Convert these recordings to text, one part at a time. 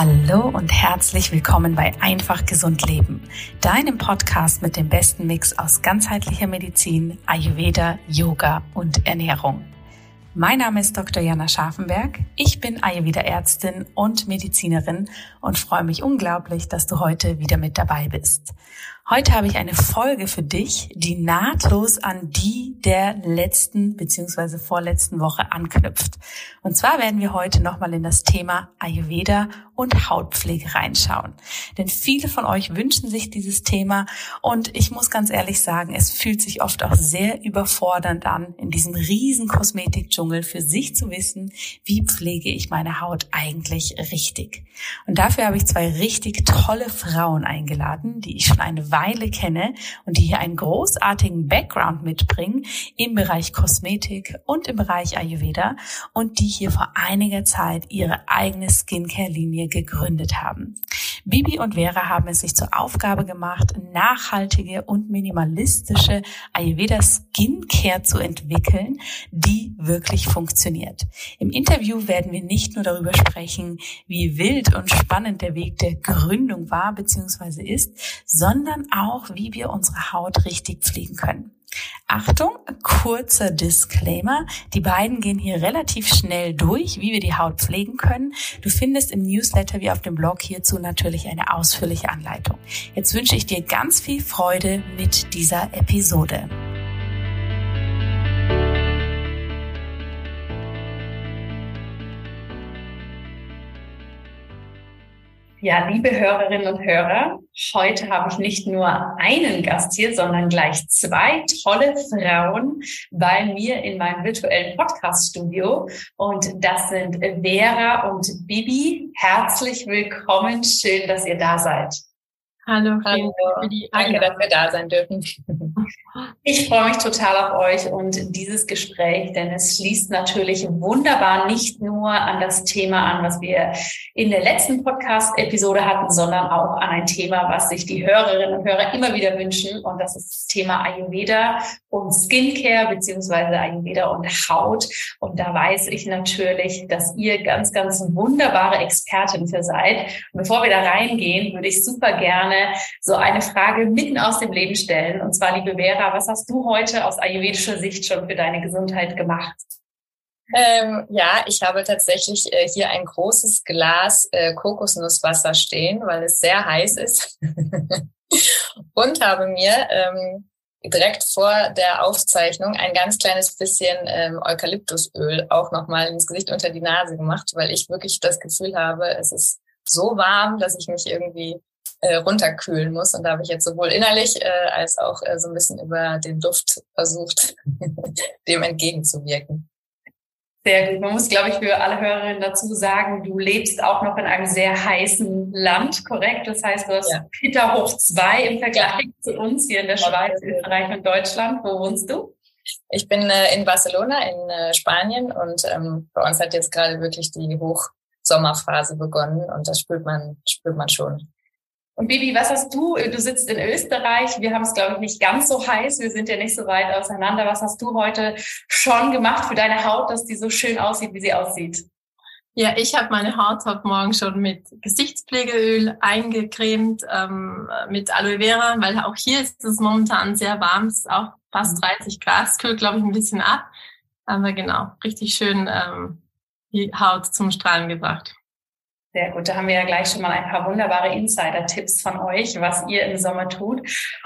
Hallo und herzlich willkommen bei Einfach Gesund Leben, deinem Podcast mit dem besten Mix aus ganzheitlicher Medizin, Ayurveda, Yoga und Ernährung. Mein Name ist Dr. Jana Scharfenberg. Ich bin Ayurveda-Ärztin und Medizinerin und freue mich unglaublich, dass du heute wieder mit dabei bist. Heute habe ich eine Folge für dich, die nahtlos an die der letzten bzw. vorletzten Woche anknüpft. Und zwar werden wir heute nochmal in das Thema Ayurveda und Hautpflege reinschauen. Denn viele von euch wünschen sich dieses Thema und ich muss ganz ehrlich sagen, es fühlt sich oft auch sehr überfordernd an, in diesem riesen Kosmetikdschungel für sich zu wissen, wie pflege ich meine Haut eigentlich richtig. Und dafür habe ich zwei richtig tolle Frauen eingeladen, die ich schon eine Weile kenne und die hier einen großartigen Background mitbringen im Bereich Kosmetik und im Bereich Ayurveda und die hier vor einiger Zeit ihre eigene Skincare-Linie gegründet haben. Bibi und Vera haben es sich zur Aufgabe gemacht, nachhaltige und minimalistische Ayurveda Skincare zu entwickeln, die wirklich funktioniert. Im Interview werden wir nicht nur darüber sprechen, wie wild und spannend der Weg der Gründung war bzw. ist, sondern auch, wie wir unsere Haut richtig pflegen können. Achtung, kurzer Disclaimer. Die beiden gehen hier relativ schnell durch, wie wir die Haut pflegen können. Du findest im Newsletter wie auf dem Blog hierzu natürlich eine ausführliche Anleitung. Jetzt wünsche ich dir ganz viel Freude mit dieser Episode. Ja, liebe Hörerinnen und Hörer, heute habe ich nicht nur einen Gast hier, sondern gleich zwei tolle Frauen bei mir in meinem virtuellen Podcast-Studio. Und das sind Vera und Bibi. Herzlich willkommen. Schön, dass ihr da seid. Hallo, Hallo. Danke, dass wir da sein dürfen. Ich freue mich total auf euch und dieses Gespräch, denn es schließt natürlich wunderbar nicht nur an das Thema an, was wir in der letzten Podcast-Episode hatten, sondern auch an ein Thema, was sich die Hörerinnen und Hörer immer wieder wünschen. Und das ist das Thema Ayurveda und Skincare beziehungsweise Ayurveda und Haut. Und da weiß ich natürlich, dass ihr ganz, ganz wunderbare Expertin für seid. Und bevor wir da reingehen, würde ich super gerne so eine Frage mitten aus dem Leben stellen. Und zwar, liebe Vera, was hast du heute aus ayurvedischer Sicht schon für deine Gesundheit gemacht? Ähm, ja, ich habe tatsächlich äh, hier ein großes Glas äh, Kokosnusswasser stehen, weil es sehr heiß ist. und habe mir ähm, direkt vor der Aufzeichnung ein ganz kleines bisschen ähm, Eukalyptusöl auch nochmal ins Gesicht unter die Nase gemacht, weil ich wirklich das Gefühl habe, es ist so warm, dass ich mich irgendwie äh, runterkühlen muss. Und da habe ich jetzt sowohl innerlich äh, als auch äh, so ein bisschen über den Duft versucht, dem entgegenzuwirken. Sehr gut. Man muss, glaube ich, für alle Hörerinnen dazu sagen, du lebst auch noch in einem sehr heißen Land, korrekt? Das heißt, du hast ja. Peter hoch zwei im Vergleich ja. zu uns hier in der Schweiz, Österreich und Deutschland. Wo wohnst du? Ich bin äh, in Barcelona in äh, Spanien und ähm, bei uns hat jetzt gerade wirklich die Hochsommerphase begonnen und das spürt man, spürt man schon. Und Bibi, was hast du? Du sitzt in Österreich. Wir haben es, glaube ich, nicht ganz so heiß. Wir sind ja nicht so weit auseinander. Was hast du heute schon gemacht für deine Haut, dass die so schön aussieht, wie sie aussieht? Ja, ich habe meine Haut heute Morgen schon mit Gesichtspflegeöl eingecremt, ähm, mit Aloe Vera, weil auch hier ist es momentan sehr warm. Es ist auch fast 30 mhm. Grad. Es kühlt, glaube ich, ein bisschen ab. Aber genau, richtig schön ähm, die Haut zum Strahlen gebracht. Sehr gut, da haben wir ja gleich schon mal ein paar wunderbare Insider-Tipps von euch, was ihr im Sommer tut.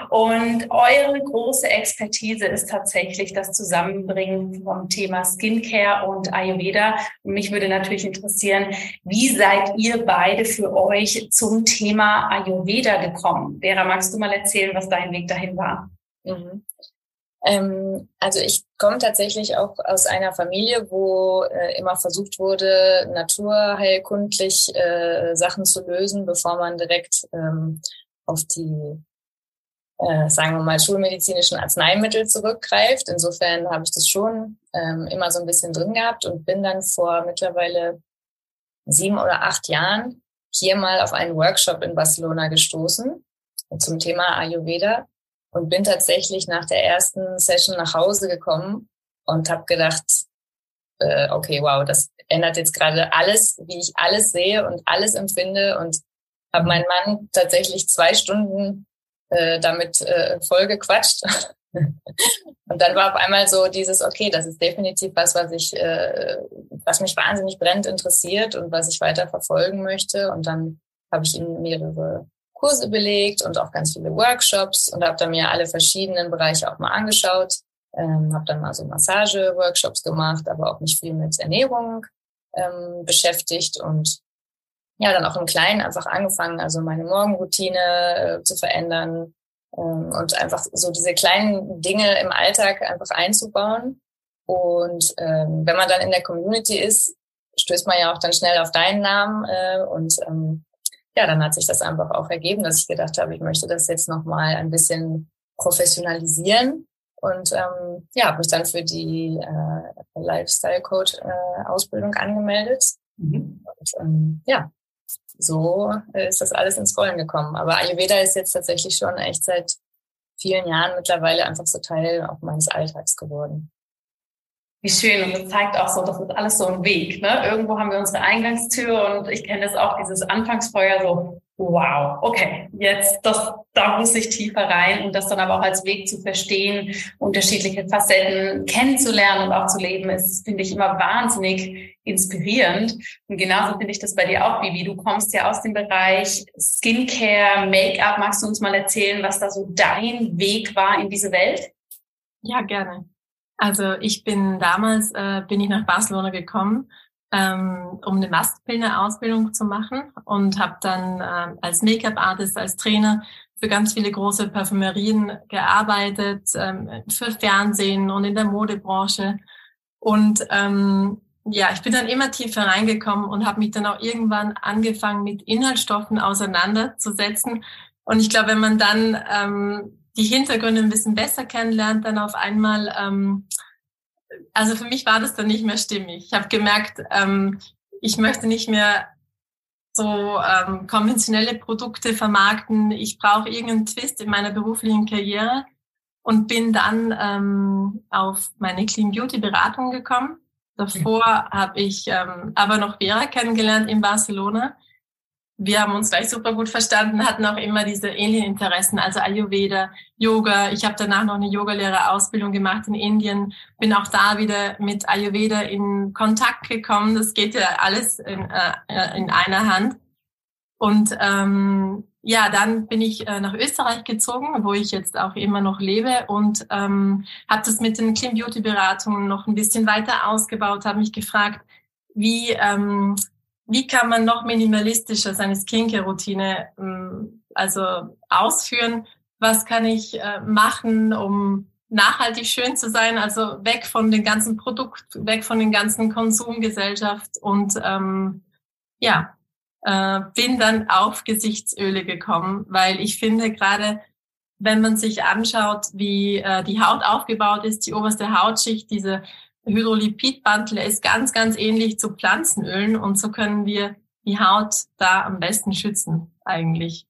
Und eure große Expertise ist tatsächlich das Zusammenbringen vom Thema Skincare und Ayurveda. Und mich würde natürlich interessieren, wie seid ihr beide für euch zum Thema Ayurveda gekommen? Vera, magst du mal erzählen, was dein Weg dahin war? Mhm. Ähm, also ich komme tatsächlich auch aus einer Familie, wo äh, immer versucht wurde, naturheilkundlich äh, Sachen zu lösen, bevor man direkt ähm, auf die, äh, sagen wir mal, schulmedizinischen Arzneimittel zurückgreift. Insofern habe ich das schon ähm, immer so ein bisschen drin gehabt und bin dann vor mittlerweile sieben oder acht Jahren hier mal auf einen Workshop in Barcelona gestoßen zum Thema Ayurveda und bin tatsächlich nach der ersten Session nach Hause gekommen und habe gedacht, äh, okay, wow, das ändert jetzt gerade alles, wie ich alles sehe und alles empfinde und habe meinen Mann tatsächlich zwei Stunden äh, damit äh, voll gequatscht. und dann war auf einmal so dieses, okay, das ist definitiv was, was ich, äh, was mich wahnsinnig brennend interessiert und was ich weiter verfolgen möchte. Und dann habe ich ihm mehrere Kurse belegt und auch ganz viele Workshops und habe dann mir alle verschiedenen Bereiche auch mal angeschaut. Ähm, habe dann mal so Massage-Workshops gemacht, aber auch mich viel mit Ernährung ähm, beschäftigt und ja, dann auch im Kleinen einfach angefangen, also meine Morgenroutine äh, zu verändern ähm, und einfach so diese kleinen Dinge im Alltag einfach einzubauen. Und ähm, wenn man dann in der Community ist, stößt man ja auch dann schnell auf deinen Namen äh, und ähm, ja, dann hat sich das einfach auch ergeben, dass ich gedacht habe, ich möchte das jetzt nochmal ein bisschen professionalisieren und ähm, ja, habe mich dann für die äh, Lifestyle Coach äh, Ausbildung angemeldet. Mhm. Und ähm, ja, so ist das alles ins Rollen gekommen. Aber Ayurveda ist jetzt tatsächlich schon echt seit vielen Jahren mittlerweile einfach so Teil auch meines Alltags geworden. Wie schön. Und das zeigt auch so, das ist alles so ein Weg. Ne? Irgendwo haben wir unsere Eingangstür und ich kenne das auch, dieses Anfangsfeuer so, wow, okay, jetzt, das, da muss ich tiefer rein und das dann aber auch als Weg zu verstehen, unterschiedliche Facetten kennenzulernen und auch zu leben, ist, finde ich, immer wahnsinnig inspirierend. Und genauso finde ich das bei dir auch, Bibi. Du kommst ja aus dem Bereich Skincare, Make-up. Magst du uns mal erzählen, was da so dein Weg war in diese Welt? Ja, gerne. Also ich bin damals, äh, bin ich nach Barcelona gekommen, ähm, um eine Mastpilner-Ausbildung zu machen und habe dann äh, als Make-up-Artist, als Trainer für ganz viele große Parfümerien gearbeitet, ähm, für Fernsehen und in der Modebranche. Und ähm, ja, ich bin dann immer tiefer reingekommen und habe mich dann auch irgendwann angefangen, mit Inhaltsstoffen auseinanderzusetzen. Und ich glaube, wenn man dann ähm, die Hintergründe ein bisschen besser kennenlernt, dann auf einmal, ähm, also für mich war das dann nicht mehr stimmig. Ich habe gemerkt, ähm, ich möchte nicht mehr so ähm, konventionelle Produkte vermarkten. Ich brauche irgendeinen Twist in meiner beruflichen Karriere und bin dann ähm, auf meine Clean Beauty Beratung gekommen. Davor habe ich ähm, aber noch Vera kennengelernt in Barcelona wir haben uns gleich super gut verstanden, hatten auch immer diese ähnlichen Interessen, also Ayurveda, Yoga. Ich habe danach noch eine Yogalehrerausbildung gemacht in Indien, bin auch da wieder mit Ayurveda in Kontakt gekommen. Das geht ja alles in, äh, in einer Hand. Und ähm, ja, dann bin ich äh, nach Österreich gezogen, wo ich jetzt auch immer noch lebe und ähm, habe das mit den Clean Beauty Beratungen noch ein bisschen weiter ausgebaut, habe mich gefragt, wie ähm, wie kann man noch minimalistischer seine Skincare-Routine ähm, also ausführen? Was kann ich äh, machen, um nachhaltig schön zu sein? Also weg von den ganzen Produkt, weg von den ganzen Konsumgesellschaft und ähm, ja, äh, bin dann auf Gesichtsöle gekommen, weil ich finde gerade wenn man sich anschaut, wie äh, die Haut aufgebaut ist, die oberste Hautschicht, diese Hydrolipidmantel ist ganz, ganz ähnlich zu Pflanzenölen und so können wir die Haut da am besten schützen eigentlich.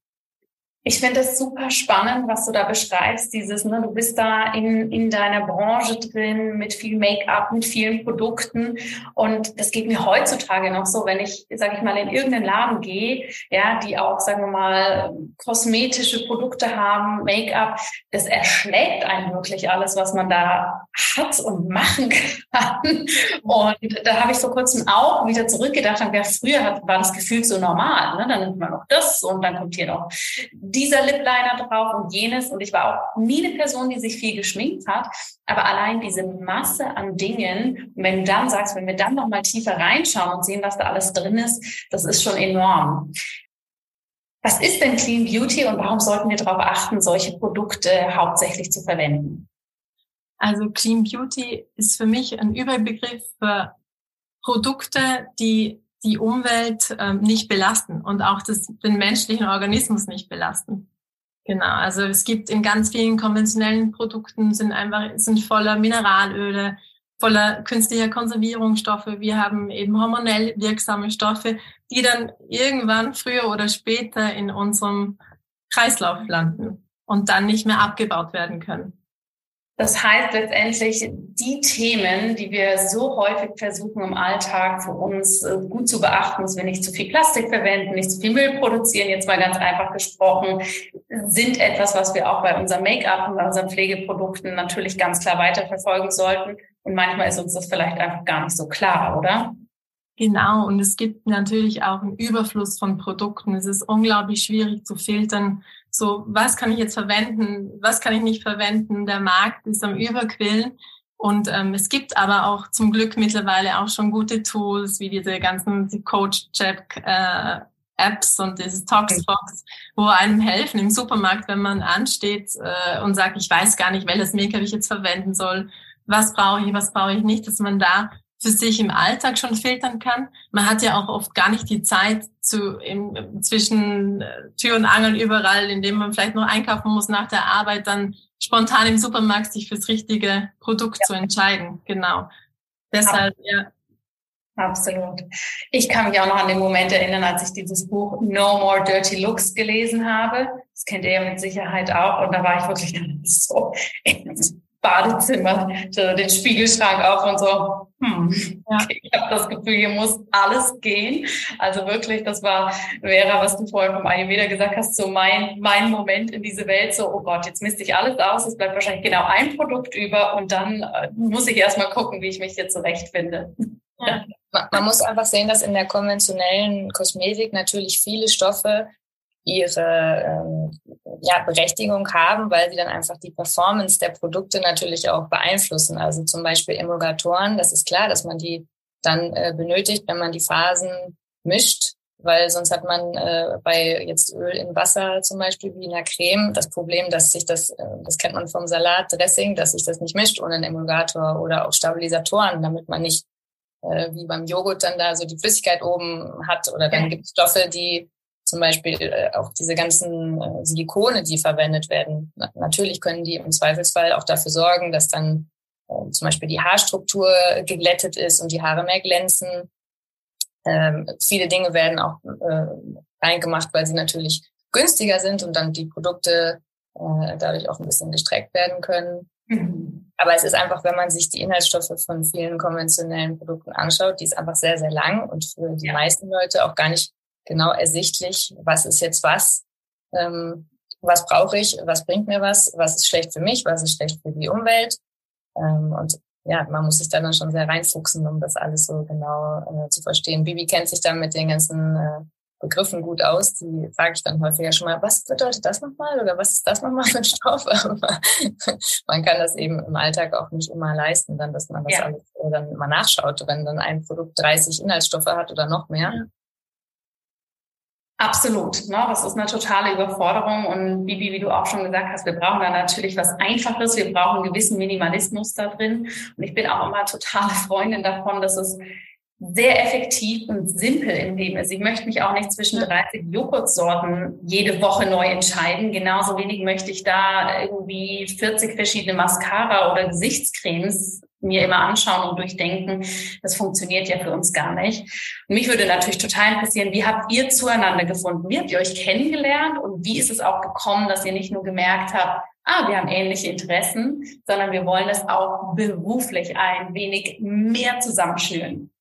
Ich finde es super spannend, was du da beschreibst. Dieses, ne, du bist da in, in deiner Branche drin mit viel Make-up, mit vielen Produkten. Und das geht mir heutzutage noch so, wenn ich, sage ich mal, in irgendeinen Laden gehe, ja, die auch, sagen wir mal, kosmetische Produkte haben, Make-up, das erschlägt einen wirklich alles, was man da hat und machen kann. Und da habe ich vor kurzem auch wieder zurückgedacht, ja, früher war das Gefühl so normal. Ne? Dann nimmt man noch das und dann kommt hier noch dieser Lip Liner drauf und jenes. Und ich war auch nie eine Person, die sich viel geschminkt hat. Aber allein diese Masse an Dingen, wenn du dann sagst, wenn wir dann noch mal tiefer reinschauen und sehen, was da alles drin ist, das ist schon enorm. Was ist denn Clean Beauty und warum sollten wir darauf achten, solche Produkte hauptsächlich zu verwenden? Also Clean Beauty ist für mich ein Überbegriff für Produkte, die die Umwelt ähm, nicht belasten und auch das, den menschlichen Organismus nicht belasten. Genau, also es gibt in ganz vielen konventionellen Produkten sind einfach sind voller Mineralöle, voller künstlicher Konservierungsstoffe. Wir haben eben hormonell wirksame Stoffe, die dann irgendwann früher oder später in unserem Kreislauf landen und dann nicht mehr abgebaut werden können. Das heißt letztendlich, die Themen, die wir so häufig versuchen im Alltag für uns äh, gut zu beachten, dass wir nicht zu viel Plastik verwenden, nicht zu viel Müll produzieren, jetzt mal ganz einfach gesprochen, sind etwas, was wir auch bei unserem Make-up und bei unseren Pflegeprodukten natürlich ganz klar weiterverfolgen sollten. Und manchmal ist uns das vielleicht einfach gar nicht so klar, oder? Genau, und es gibt natürlich auch einen Überfluss von Produkten. Es ist unglaublich schwierig zu filtern, so was kann ich jetzt verwenden, was kann ich nicht verwenden. Der Markt ist am Überquillen. Und ähm, es gibt aber auch zum Glück mittlerweile auch schon gute Tools, wie diese ganzen die Coach-Check äh, Apps und dieses Toxbox, wo einem helfen im Supermarkt, wenn man ansteht äh, und sagt, ich weiß gar nicht, welches Make-up ich jetzt verwenden soll, was brauche ich, was brauche ich nicht, dass man da für sich im Alltag schon filtern kann. Man hat ja auch oft gar nicht die Zeit zu im, zwischen äh, Tür und Angel überall, indem man vielleicht noch einkaufen muss nach der Arbeit, dann spontan im Supermarkt sich fürs richtige Produkt ja. zu entscheiden. Genau. Deshalb, ja. Absolut. Ich kann mich auch noch an den Moment erinnern, als ich dieses Buch No More Dirty Looks gelesen habe. Das kennt ihr ja mit Sicherheit auch. Und da war ich wirklich so Badezimmer, den Spiegelschrank auf und so, hm, okay, ich habe das Gefühl, hier muss alles gehen. Also wirklich, das war, Vera, was du vorhin vom Ayurveda gesagt hast, so mein, mein Moment in diese Welt, so, oh Gott, jetzt misste ich alles aus, es bleibt wahrscheinlich genau ein Produkt über und dann äh, muss ich erstmal gucken, wie ich mich hier zurechtfinde. Ja. Man muss einfach sehen, dass in der konventionellen Kosmetik natürlich viele Stoffe ihre ähm, ja, Berechtigung haben, weil sie dann einfach die Performance der Produkte natürlich auch beeinflussen. Also zum Beispiel Emulgatoren, das ist klar, dass man die dann äh, benötigt, wenn man die Phasen mischt, weil sonst hat man äh, bei jetzt Öl in Wasser zum Beispiel wie in der Creme das Problem, dass sich das, äh, das kennt man vom Salatdressing, dass sich das nicht mischt ohne einen Emulgator oder auch Stabilisatoren, damit man nicht äh, wie beim Joghurt dann da so die Flüssigkeit oben hat oder dann gibt es Stoffe, die zum Beispiel äh, auch diese ganzen äh, Silikone, die verwendet werden. natürlich können die im Zweifelsfall auch dafür sorgen, dass dann äh, zum Beispiel die Haarstruktur geglättet ist und die Haare mehr glänzen. Ähm, viele Dinge werden auch äh, reingemacht, weil sie natürlich günstiger sind und dann die Produkte äh, dadurch auch ein bisschen gestreckt werden können. Mhm. Aber es ist einfach, wenn man sich die Inhaltsstoffe von vielen konventionellen Produkten anschaut, die ist einfach sehr, sehr lang und für die meisten Leute auch gar nicht genau ersichtlich, was ist jetzt was, ähm, was brauche ich, was bringt mir was, was ist schlecht für mich, was ist schlecht für die Umwelt. Ähm, und ja, man muss sich da dann schon sehr reinfuchsen, um das alles so genau äh, zu verstehen. Bibi kennt sich dann mit den ganzen äh, Begriffen gut aus. Die frage ich dann häufiger schon mal, was bedeutet das nochmal oder was ist das nochmal für ein Stoff? Aber man kann das eben im Alltag auch nicht immer leisten, dann, dass man das ja. alles äh, dann mal nachschaut, wenn dann ein Produkt 30 Inhaltsstoffe hat oder noch mehr. Absolut. Ne? Das ist eine totale Überforderung. Und Bibi, wie du auch schon gesagt hast, wir brauchen da natürlich was Einfaches. Wir brauchen einen gewissen Minimalismus da drin. Und ich bin auch immer totale Freundin davon, dass es sehr effektiv und simpel im Leben ist. Ich möchte mich auch nicht zwischen 30 Joghurtsorten jede Woche neu entscheiden. Genauso wenig möchte ich da irgendwie 40 verschiedene Mascara oder Gesichtscremes mir immer anschauen und durchdenken, das funktioniert ja für uns gar nicht. Und mich würde natürlich total interessieren, wie habt ihr zueinander gefunden? Wie habt ihr euch kennengelernt und wie ist es auch gekommen, dass ihr nicht nur gemerkt habt, ah, wir haben ähnliche Interessen, sondern wir wollen es auch beruflich ein wenig mehr zusammenschnüren?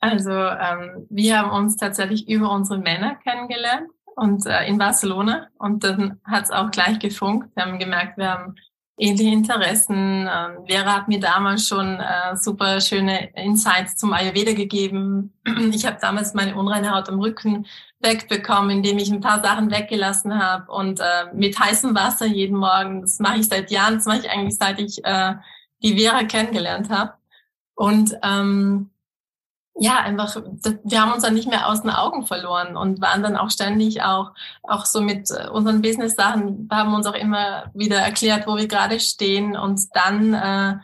Also ähm, wir haben uns tatsächlich über unsere Männer kennengelernt und äh, in Barcelona und dann hat es auch gleich gefunkt. Wir haben gemerkt, wir haben ähnliche Interessen. Ähm, Vera hat mir damals schon äh, super schöne Insights zum Ayurveda gegeben. Ich habe damals meine unreine Haut am Rücken wegbekommen, indem ich ein paar Sachen weggelassen habe und äh, mit heißem Wasser jeden Morgen. Das mache ich seit Jahren. Das mache ich eigentlich seit ich äh, die Vera kennengelernt habe. Und ähm, ja, einfach, wir haben uns dann nicht mehr aus den Augen verloren und waren dann auch ständig auch, auch so mit äh, unseren Business-Sachen, haben uns auch immer wieder erklärt, wo wir gerade stehen und dann, äh,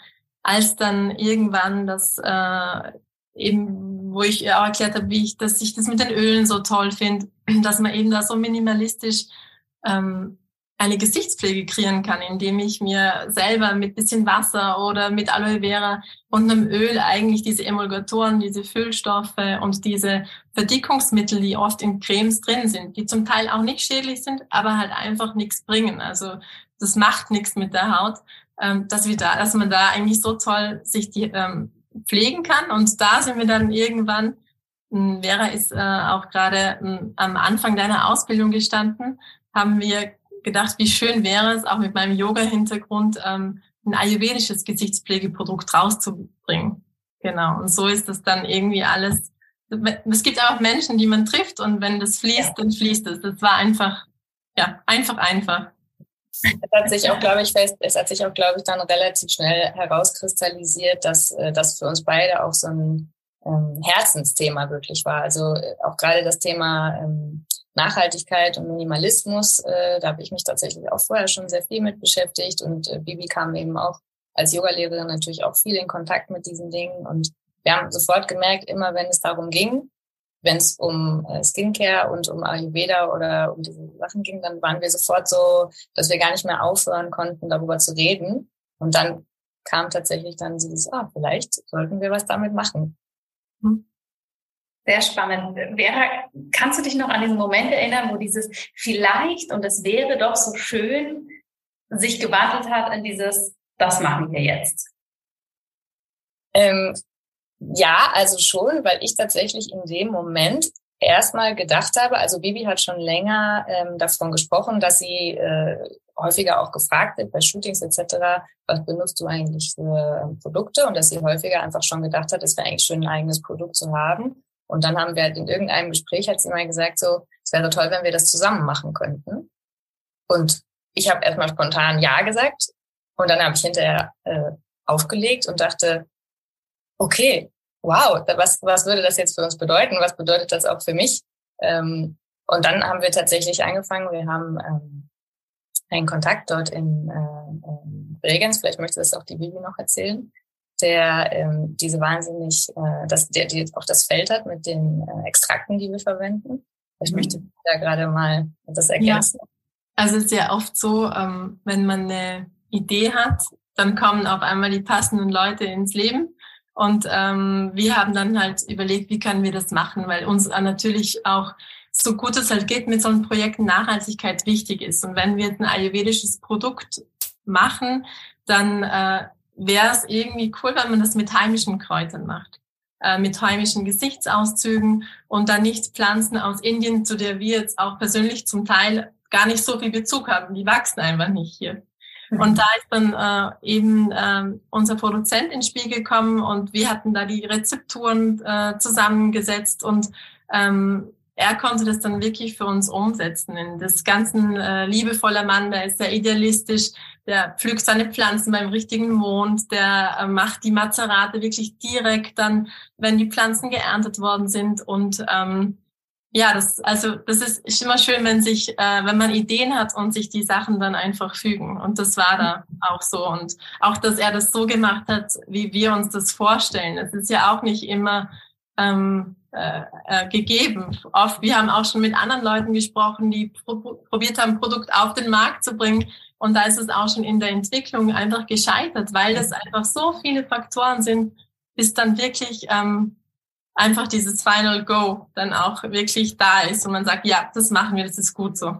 als dann irgendwann das, äh, eben, wo ich auch erklärt habe, wie ich, dass ich das mit den Ölen so toll finde, dass man eben da so minimalistisch ähm, eine Gesichtspflege kreieren kann, indem ich mir selber mit bisschen Wasser oder mit Aloe Vera und einem Öl eigentlich diese Emulgatoren, diese Füllstoffe und diese Verdickungsmittel, die oft in Cremes drin sind, die zum Teil auch nicht schädlich sind, aber halt einfach nichts bringen. Also das macht nichts mit der Haut, ähm, dass wir da, dass man da eigentlich so toll sich die ähm, pflegen kann. Und da sind wir dann irgendwann, hm, Vera ist äh, auch gerade hm, am Anfang deiner Ausbildung gestanden, haben wir gedacht, wie schön wäre es, auch mit meinem Yoga-Hintergrund, ähm, ein ayurvedisches Gesichtspflegeprodukt rauszubringen. Genau. Und so ist das dann irgendwie alles. Es gibt auch Menschen, die man trifft und wenn das fließt, dann fließt es. Das war einfach, ja, einfach, einfach. Es hat sich auch, glaube ich, fest, es hat sich auch, glaube ich, dann relativ schnell herauskristallisiert, dass äh, das für uns beide auch so ein ähm, Herzensthema wirklich war. Also äh, auch gerade das Thema ähm, Nachhaltigkeit und Minimalismus, äh, da habe ich mich tatsächlich auch vorher schon sehr viel mit beschäftigt und äh, Bibi kam eben auch als Yogalehrerin natürlich auch viel in Kontakt mit diesen Dingen und wir haben sofort gemerkt, immer wenn es darum ging, wenn es um äh, Skincare und um Ayurveda oder um diese Sachen ging, dann waren wir sofort so, dass wir gar nicht mehr aufhören konnten, darüber zu reden. Und dann kam tatsächlich dann dieses, ah, vielleicht sollten wir was damit machen. Hm. Sehr spannend. Vera, kannst du dich noch an diesen Moment erinnern, wo dieses vielleicht und es wäre doch so schön sich gewandelt hat in dieses, das machen wir jetzt? Ähm, ja, also schon, weil ich tatsächlich in dem Moment erstmal gedacht habe, also Bibi hat schon länger ähm, davon gesprochen, dass sie äh, häufiger auch gefragt wird bei Shootings etc., was benutzt du eigentlich für Produkte und dass sie häufiger einfach schon gedacht hat, es wäre eigentlich schön, ein eigenes Produkt zu haben. Und dann haben wir halt in irgendeinem Gespräch, hat sie mal gesagt, so, es wäre toll, wenn wir das zusammen machen könnten. Und ich habe erstmal spontan Ja gesagt und dann habe ich hinterher äh, aufgelegt und dachte, okay, wow, was, was würde das jetzt für uns bedeuten? Was bedeutet das auch für mich? Ähm, und dann haben wir tatsächlich angefangen. Wir haben ähm, einen Kontakt dort in, äh, in Bregenz. Vielleicht möchte das auch die Bibi noch erzählen der ähm, diese wahnsinnig, äh, dass der die auch das Feld hat mit den äh, Extrakten, die wir verwenden. Ich mhm. möchte da gerade mal das ergänzen. Ja. Also es ist ja oft so, ähm, wenn man eine Idee hat, dann kommen auf einmal die passenden Leute ins Leben. Und ähm, wir haben dann halt überlegt, wie können wir das machen, weil uns natürlich auch so gut es halt geht mit so einem Projekt Nachhaltigkeit wichtig ist. Und wenn wir jetzt ein ayurvedisches Produkt machen, dann äh, wäre es irgendwie cool, wenn man das mit heimischen Kräutern macht, äh, mit heimischen Gesichtsauszügen und dann nicht Pflanzen aus Indien, zu der wir jetzt auch persönlich zum Teil gar nicht so viel Bezug haben. Die wachsen einfach nicht hier. Und da ist dann äh, eben äh, unser Produzent ins Spiel gekommen und wir hatten da die Rezepturen äh, zusammengesetzt und ähm, er konnte das dann wirklich für uns umsetzen. In das ganzen äh, liebevoller Mann, der ist sehr idealistisch, der pflückt seine Pflanzen beim richtigen Mond, der äh, macht die Mazerate wirklich direkt dann, wenn die Pflanzen geerntet worden sind. Und ähm, ja, das also das ist, ist immer schön, wenn sich, äh, wenn man Ideen hat und sich die Sachen dann einfach fügen. Und das war da auch so. Und auch, dass er das so gemacht hat, wie wir uns das vorstellen. Es ist ja auch nicht immer ähm, äh, äh, gegeben. Oft, wir haben auch schon mit anderen Leuten gesprochen, die pro probiert haben, Produkt auf den Markt zu bringen. Und da ist es auch schon in der Entwicklung einfach gescheitert, weil das einfach so viele Faktoren sind, bis dann wirklich ähm, einfach dieses Final Go dann auch wirklich da ist und man sagt, ja, das machen wir, das ist gut so.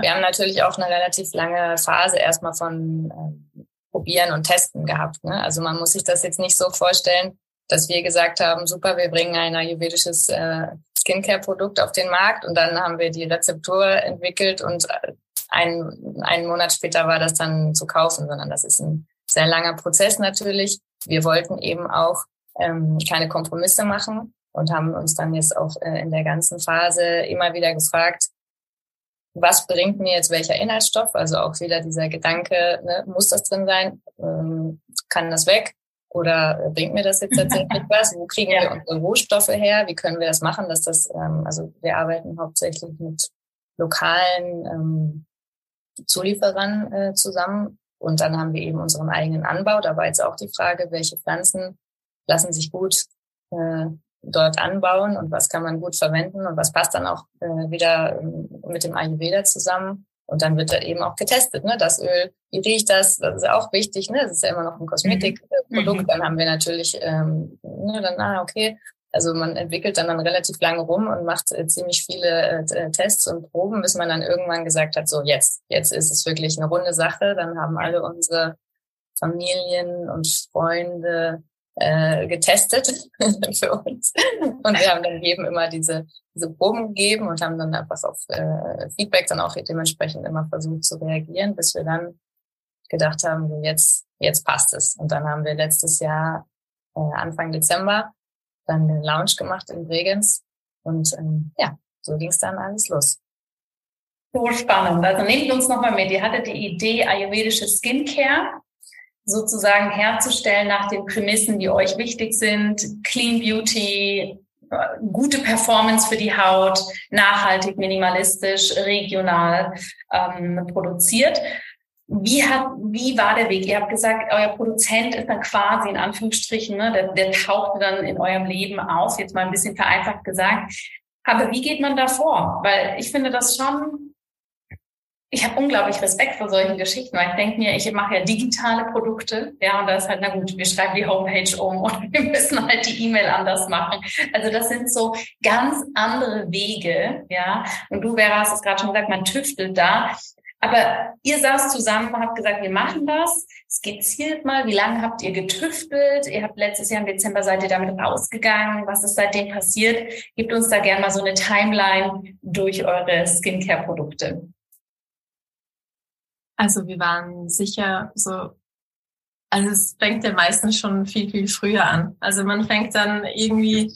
Wir haben natürlich auch eine relativ lange Phase erstmal von äh, Probieren und Testen gehabt. Ne? Also man muss sich das jetzt nicht so vorstellen, dass wir gesagt haben, super, wir bringen ein ayurvedisches äh, Skincare-Produkt auf den Markt und dann haben wir die Rezeptur entwickelt und äh, ein, einen Monat später war das dann zu kaufen, sondern das ist ein sehr langer Prozess natürlich. Wir wollten eben auch ähm, keine Kompromisse machen und haben uns dann jetzt auch äh, in der ganzen Phase immer wieder gefragt, was bringt mir jetzt welcher Inhaltsstoff? Also auch wieder dieser Gedanke, ne, muss das drin sein? Ähm, kann das weg? Oder bringt mir das jetzt tatsächlich was? Wo kriegen ja. wir unsere Rohstoffe her? Wie können wir das machen, dass das, ähm, also wir arbeiten hauptsächlich mit lokalen ähm, Zulieferern äh, zusammen. Und dann haben wir eben unseren eigenen Anbau. Da war jetzt auch die Frage, welche Pflanzen lassen sich gut äh, dort anbauen und was kann man gut verwenden und was passt dann auch äh, wieder ähm, mit dem Ayurveda zusammen. Und dann wird da eben auch getestet, ne? Das Öl, wie riecht das? Das ist auch wichtig, ne? Das ist ja immer noch ein Kosmetikprodukt. Mhm. Dann haben wir natürlich, ähm, ne, dann, ah, okay. Also man entwickelt dann, dann relativ lange rum und macht äh, ziemlich viele äh, Tests und Proben, bis man dann irgendwann gesagt hat, so jetzt, jetzt ist es wirklich eine runde Sache. Dann haben alle unsere Familien und Freunde äh, getestet für uns. Und wir haben dann jedem immer diese, diese Proben gegeben und haben dann einfach auf äh, Feedback dann auch dementsprechend immer versucht zu reagieren, bis wir dann gedacht haben, jetzt, jetzt passt es. Und dann haben wir letztes Jahr, äh, Anfang Dezember, dann den Lounge gemacht in Bregenz. Und ähm, ja, so ging es dann alles los. So spannend. Also nehmt uns nochmal mit. Ihr hattet die Idee, ayurvedische Skincare sozusagen herzustellen nach den Prämissen, die euch wichtig sind. Clean Beauty, gute Performance für die Haut, nachhaltig, minimalistisch, regional ähm, produziert. Wie hat, wie war der Weg? Ihr habt gesagt, euer Produzent ist dann quasi in Anführungsstrichen, ne, der, der taucht dann in eurem Leben auf, jetzt mal ein bisschen vereinfacht gesagt. Aber wie geht man da vor? Weil ich finde das schon ich habe unglaublich Respekt vor solchen Geschichten, weil ich denke mir, ich mache ja digitale Produkte, ja, und da ist halt, na gut, wir schreiben die Homepage um und wir müssen halt die E-Mail anders machen. Also das sind so ganz andere Wege, ja. Und du, Vera, hast es gerade schon gesagt, man tüftelt da. Aber ihr saßt zusammen und habt gesagt, wir machen das. Skizziert mal, wie lange habt ihr getüftelt? Ihr habt letztes Jahr im Dezember seid ihr damit rausgegangen. Was ist seitdem passiert? Gebt uns da gerne mal so eine Timeline durch eure Skincare-Produkte. Also wir waren sicher so, also es fängt ja meistens schon viel, viel früher an. Also man fängt dann irgendwie,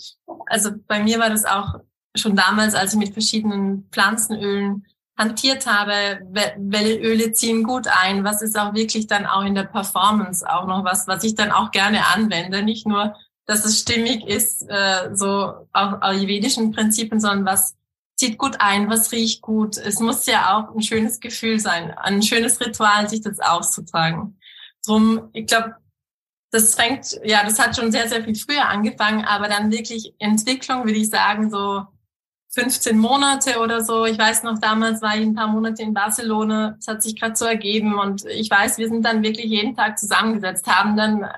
also bei mir war das auch schon damals, als ich mit verschiedenen Pflanzenölen hantiert habe, welche Öle ziehen gut ein, was ist auch wirklich dann auch in der Performance auch noch was, was ich dann auch gerne anwende. Nicht nur, dass es stimmig ist, äh, so auf ayurvedischen Prinzipien, sondern was zieht gut ein, was riecht gut. Es muss ja auch ein schönes Gefühl sein, ein schönes Ritual, sich das auszutragen. Drum, ich glaube, das fängt, ja, das hat schon sehr, sehr viel früher angefangen, aber dann wirklich Entwicklung, würde ich sagen, so 15 Monate oder so. Ich weiß noch, damals war ich ein paar Monate in Barcelona. Es hat sich gerade so ergeben und ich weiß, wir sind dann wirklich jeden Tag zusammengesetzt, haben dann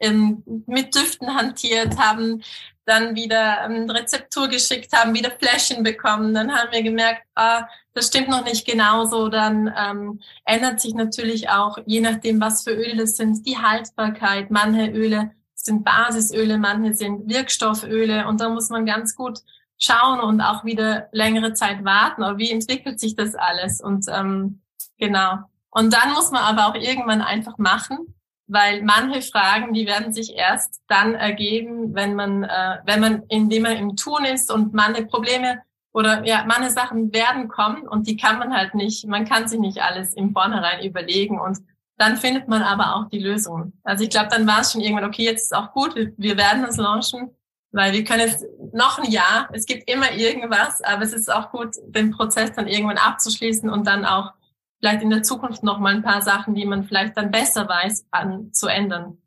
ähm, mit Düften hantiert, haben dann wieder ähm, Rezeptur geschickt haben, wieder Fläschchen bekommen. Dann haben wir gemerkt, ah, das stimmt noch nicht genauso. Dann ähm, ändert sich natürlich auch, je nachdem, was für Öle das sind, die Haltbarkeit. Manche Öle sind Basisöle, manche sind Wirkstofföle und da muss man ganz gut schauen und auch wieder längere Zeit warten. Aber wie entwickelt sich das alles? Und ähm, genau. Und dann muss man aber auch irgendwann einfach machen weil manche Fragen, die werden sich erst dann ergeben, wenn man, äh, wenn man, indem man im Tun ist und manche Probleme oder ja, manche Sachen werden kommen und die kann man halt nicht, man kann sich nicht alles im Vornherein überlegen und dann findet man aber auch die Lösung. Also ich glaube, dann war es schon irgendwann, okay, jetzt ist auch gut, wir, wir werden es launchen, weil wir können jetzt noch ein Jahr, es gibt immer irgendwas, aber es ist auch gut, den Prozess dann irgendwann abzuschließen und dann auch vielleicht in der Zukunft noch mal ein paar Sachen, die man vielleicht dann besser weiß, an, zu ändern.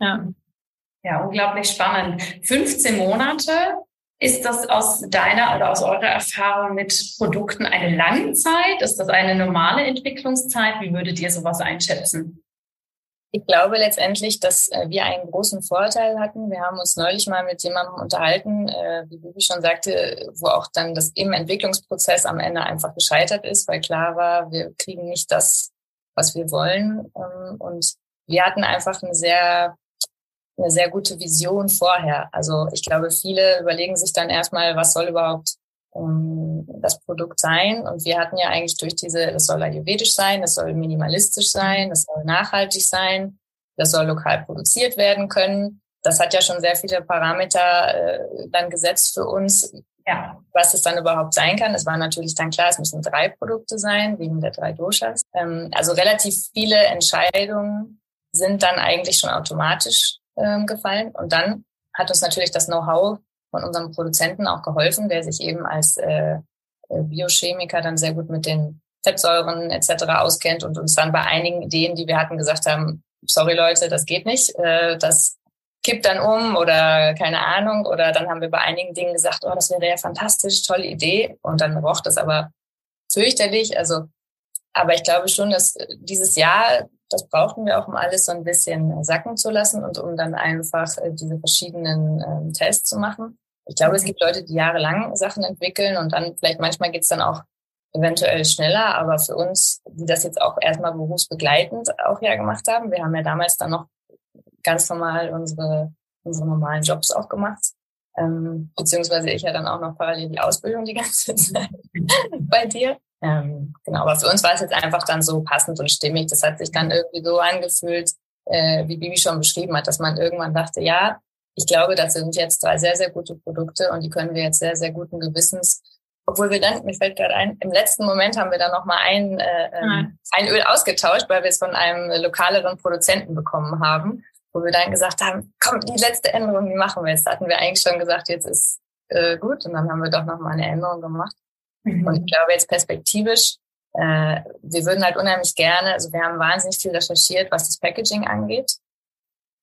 Ja. Ja, unglaublich spannend. 15 Monate, ist das aus deiner oder aus eurer Erfahrung mit Produkten eine lange Zeit? Ist das eine normale Entwicklungszeit? Wie würdet ihr sowas einschätzen? Ich glaube letztendlich, dass äh, wir einen großen Vorteil hatten. Wir haben uns neulich mal mit jemandem unterhalten, äh, wie Bibi schon sagte, wo auch dann das im Entwicklungsprozess am Ende einfach gescheitert ist, weil klar war, wir kriegen nicht das, was wir wollen. Ähm, und wir hatten einfach eine sehr, eine sehr gute Vision vorher. Also ich glaube, viele überlegen sich dann erstmal, was soll überhaupt um, das Produkt sein. Und wir hatten ja eigentlich durch diese, das soll ayurvedisch sein, das soll minimalistisch sein, das soll nachhaltig sein, das soll lokal produziert werden können. Das hat ja schon sehr viele Parameter äh, dann gesetzt für uns, ja, was es dann überhaupt sein kann. Es war natürlich dann klar, es müssen drei Produkte sein, wegen der drei Doshas. Ähm, also relativ viele Entscheidungen sind dann eigentlich schon automatisch ähm, gefallen. Und dann hat uns natürlich das Know-how von unserem Produzenten auch geholfen, der sich eben als äh, äh, Biochemiker dann sehr gut mit den Fettsäuren etc. auskennt und uns dann bei einigen Ideen, die wir hatten, gesagt haben, sorry Leute, das geht nicht, äh, das kippt dann um oder keine Ahnung. Oder dann haben wir bei einigen Dingen gesagt, oh, das wäre ja fantastisch, tolle Idee. Und dann roch das aber fürchterlich. Also, aber ich glaube schon, dass dieses Jahr das brauchten wir auch, um alles so ein bisschen sacken zu lassen und um dann einfach äh, diese verschiedenen ähm, Tests zu machen. Ich glaube, es gibt Leute, die jahrelang Sachen entwickeln und dann vielleicht manchmal geht's dann auch eventuell schneller, aber für uns, die das jetzt auch erstmal berufsbegleitend auch ja gemacht haben, wir haben ja damals dann noch ganz normal unsere, unsere normalen Jobs auch gemacht. Ähm, beziehungsweise ich ja dann auch noch parallel die Ausbildung die ganze Zeit bei dir. Ähm, genau, aber für uns war es jetzt einfach dann so passend und stimmig. Das hat sich dann irgendwie so angefühlt, äh, wie Bibi schon beschrieben hat, dass man irgendwann dachte, ja, ich glaube, das sind jetzt drei sehr, sehr gute Produkte und die können wir jetzt sehr, sehr guten Gewissens obwohl wir dann, mir fällt gerade ein, im letzten Moment haben wir dann nochmal ein, äh, ähm, ein Öl ausgetauscht, weil wir es von einem lokaleren Produzenten bekommen haben, wo wir dann gesagt haben, komm, die letzte Änderung, die machen wir jetzt. Da hatten wir eigentlich schon gesagt, jetzt ist äh, gut und dann haben wir doch nochmal eine Änderung gemacht. Mhm. Und ich glaube jetzt perspektivisch, äh, wir würden halt unheimlich gerne, also wir haben wahnsinnig viel recherchiert, was das Packaging angeht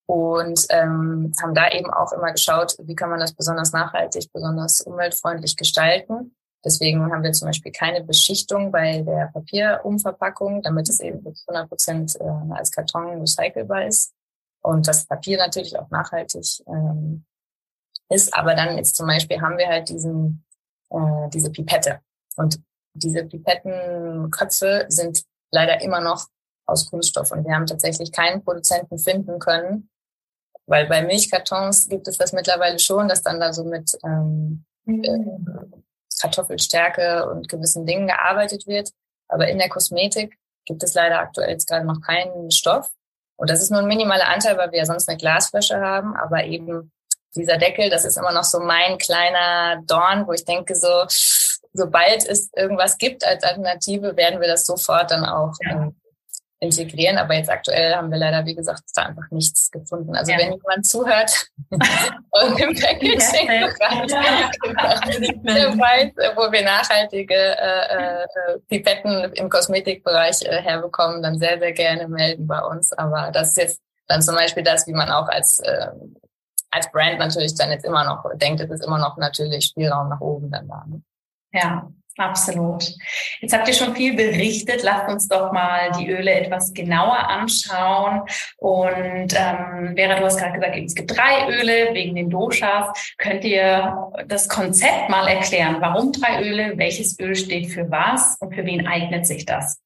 und ähm, haben da eben auch immer geschaut, wie kann man das besonders nachhaltig, besonders umweltfreundlich gestalten. Deswegen haben wir zum Beispiel keine Beschichtung bei der Papierumverpackung, damit es eben 100 Prozent äh, als Karton recycelbar ist und das Papier natürlich auch nachhaltig ähm, ist. Aber dann jetzt zum Beispiel haben wir halt diesen, äh, diese Pipette und diese Pipettenköpfe sind leider immer noch aus Kunststoff und wir haben tatsächlich keinen Produzenten finden können, weil bei Milchkartons gibt es das mittlerweile schon, dass dann da so mit ähm, mhm. äh, Kartoffelstärke und gewissen Dingen gearbeitet wird. Aber in der Kosmetik gibt es leider aktuell jetzt gerade noch keinen Stoff. Und das ist nur ein minimaler Anteil, weil wir ja sonst eine Glasflasche haben. Aber eben dieser Deckel, das ist immer noch so mein kleiner Dorn, wo ich denke, so, sobald es irgendwas gibt als Alternative, werden wir das sofort dann auch ja. ähm, integrieren. Aber jetzt aktuell haben wir leider, wie gesagt, da einfach nichts gefunden. Also ja. wenn jemand zuhört und im Packaging der weiß, wo wir nachhaltige äh, äh, Pipetten im Kosmetikbereich äh, herbekommen, dann sehr, sehr gerne melden bei uns. Aber das ist jetzt dann zum Beispiel das, wie man auch als äh, als Brand natürlich dann jetzt immer noch denkt, es ist immer noch natürlich Spielraum nach oben dann da. Ne? Ja, Absolut. Jetzt habt ihr schon viel berichtet. Lasst uns doch mal die Öle etwas genauer anschauen. Und ähm, Vera, du hast gerade gesagt, es gibt drei Öle wegen den Doshas. Könnt ihr das Konzept mal erklären? Warum drei Öle? Welches Öl steht für was und für wen eignet sich das?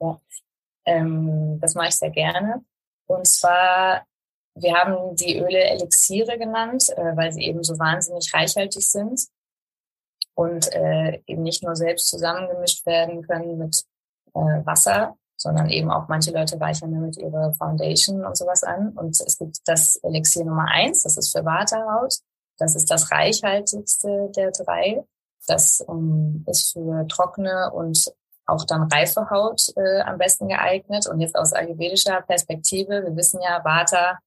Ja, ähm, das mache ich sehr gerne. Und zwar, wir haben die Öle Elixiere genannt, äh, weil sie eben so wahnsinnig reichhaltig sind und äh, eben nicht nur selbst zusammengemischt werden können mit äh, Wasser, sondern eben auch manche Leute weichern damit ihre Foundation und sowas an. Und es gibt das Elixier Nummer eins, das ist für Waterhaut. Das ist das reichhaltigste der drei. Das um, ist für trockene und auch dann reife Haut äh, am besten geeignet. Und jetzt aus ayurvedischer Perspektive, wir wissen ja, Vata,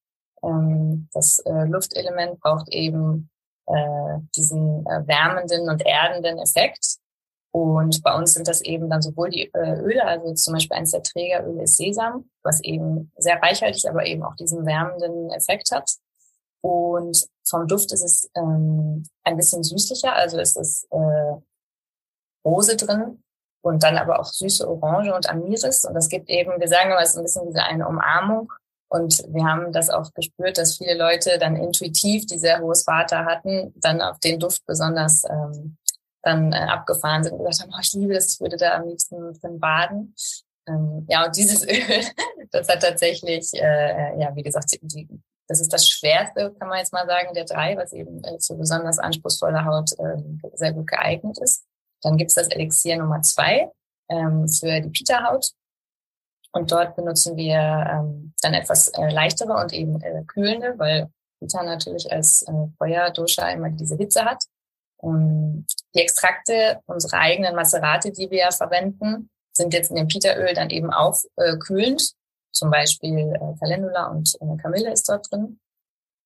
ähm, das äh, Luftelement braucht eben äh, diesen äh, wärmenden und erdenden Effekt. Und bei uns sind das eben dann sowohl die äh, Öle, also zum Beispiel eines der Trägeröle ist Sesam, was eben sehr reichhaltig, aber eben auch diesen wärmenden Effekt hat. Und vom Duft ist es ähm, ein bisschen süßlicher, also es ist äh, Rose drin und dann aber auch süße Orange und Amiris. Und das gibt eben, wir sagen immer, es ist ein bisschen diese eine Umarmung und wir haben das auch gespürt, dass viele Leute dann intuitiv, die sehr hohes Vater hatten, dann auf den Duft besonders ähm, dann äh, abgefahren sind und gesagt haben, oh, ich liebe das, ich würde da am liebsten drin baden. Ähm, ja, und dieses Öl, das hat tatsächlich, äh, ja, wie gesagt, die, das ist das schwerste, kann man jetzt mal sagen, der drei, was eben äh, für besonders anspruchsvolle Haut äh, sehr gut geeignet ist. Dann gibt's das Elixier Nummer zwei ähm, für die Pita-Haut. Und dort benutzen wir ähm, dann etwas äh, leichtere und eben äh, kühlende, weil Vita natürlich als äh, Feuerdosha immer diese Hitze hat. Und die Extrakte unserer eigenen Maserate, die wir verwenden, sind jetzt in dem Pita-Öl dann eben auch äh, kühlend. Zum Beispiel äh, Calendula und äh, Kamille ist dort drin.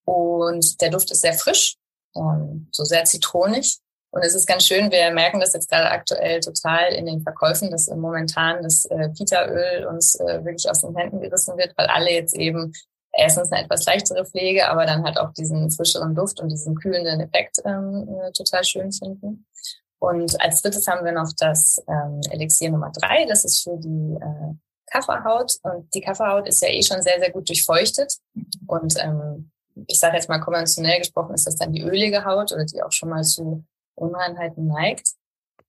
Und der Duft ist sehr frisch, ähm, so sehr zitronig. Und es ist ganz schön, wir merken das jetzt gerade aktuell total in den Verkäufen, dass momentan das äh, Pita-Öl uns äh, wirklich aus den Händen gerissen wird, weil alle jetzt eben erstens eine etwas leichtere Pflege, aber dann halt auch diesen frischeren Duft und diesen kühlenden Effekt ähm, äh, total schön finden. Und als drittes haben wir noch das ähm, Elixier Nummer drei. Das ist für die äh, Kafferhaut. Und die Kafferhaut ist ja eh schon sehr, sehr gut durchfeuchtet. Und ähm, ich sage jetzt mal konventionell gesprochen, ist das dann die ölige Haut oder die auch schon mal zu Unreinheiten neigt.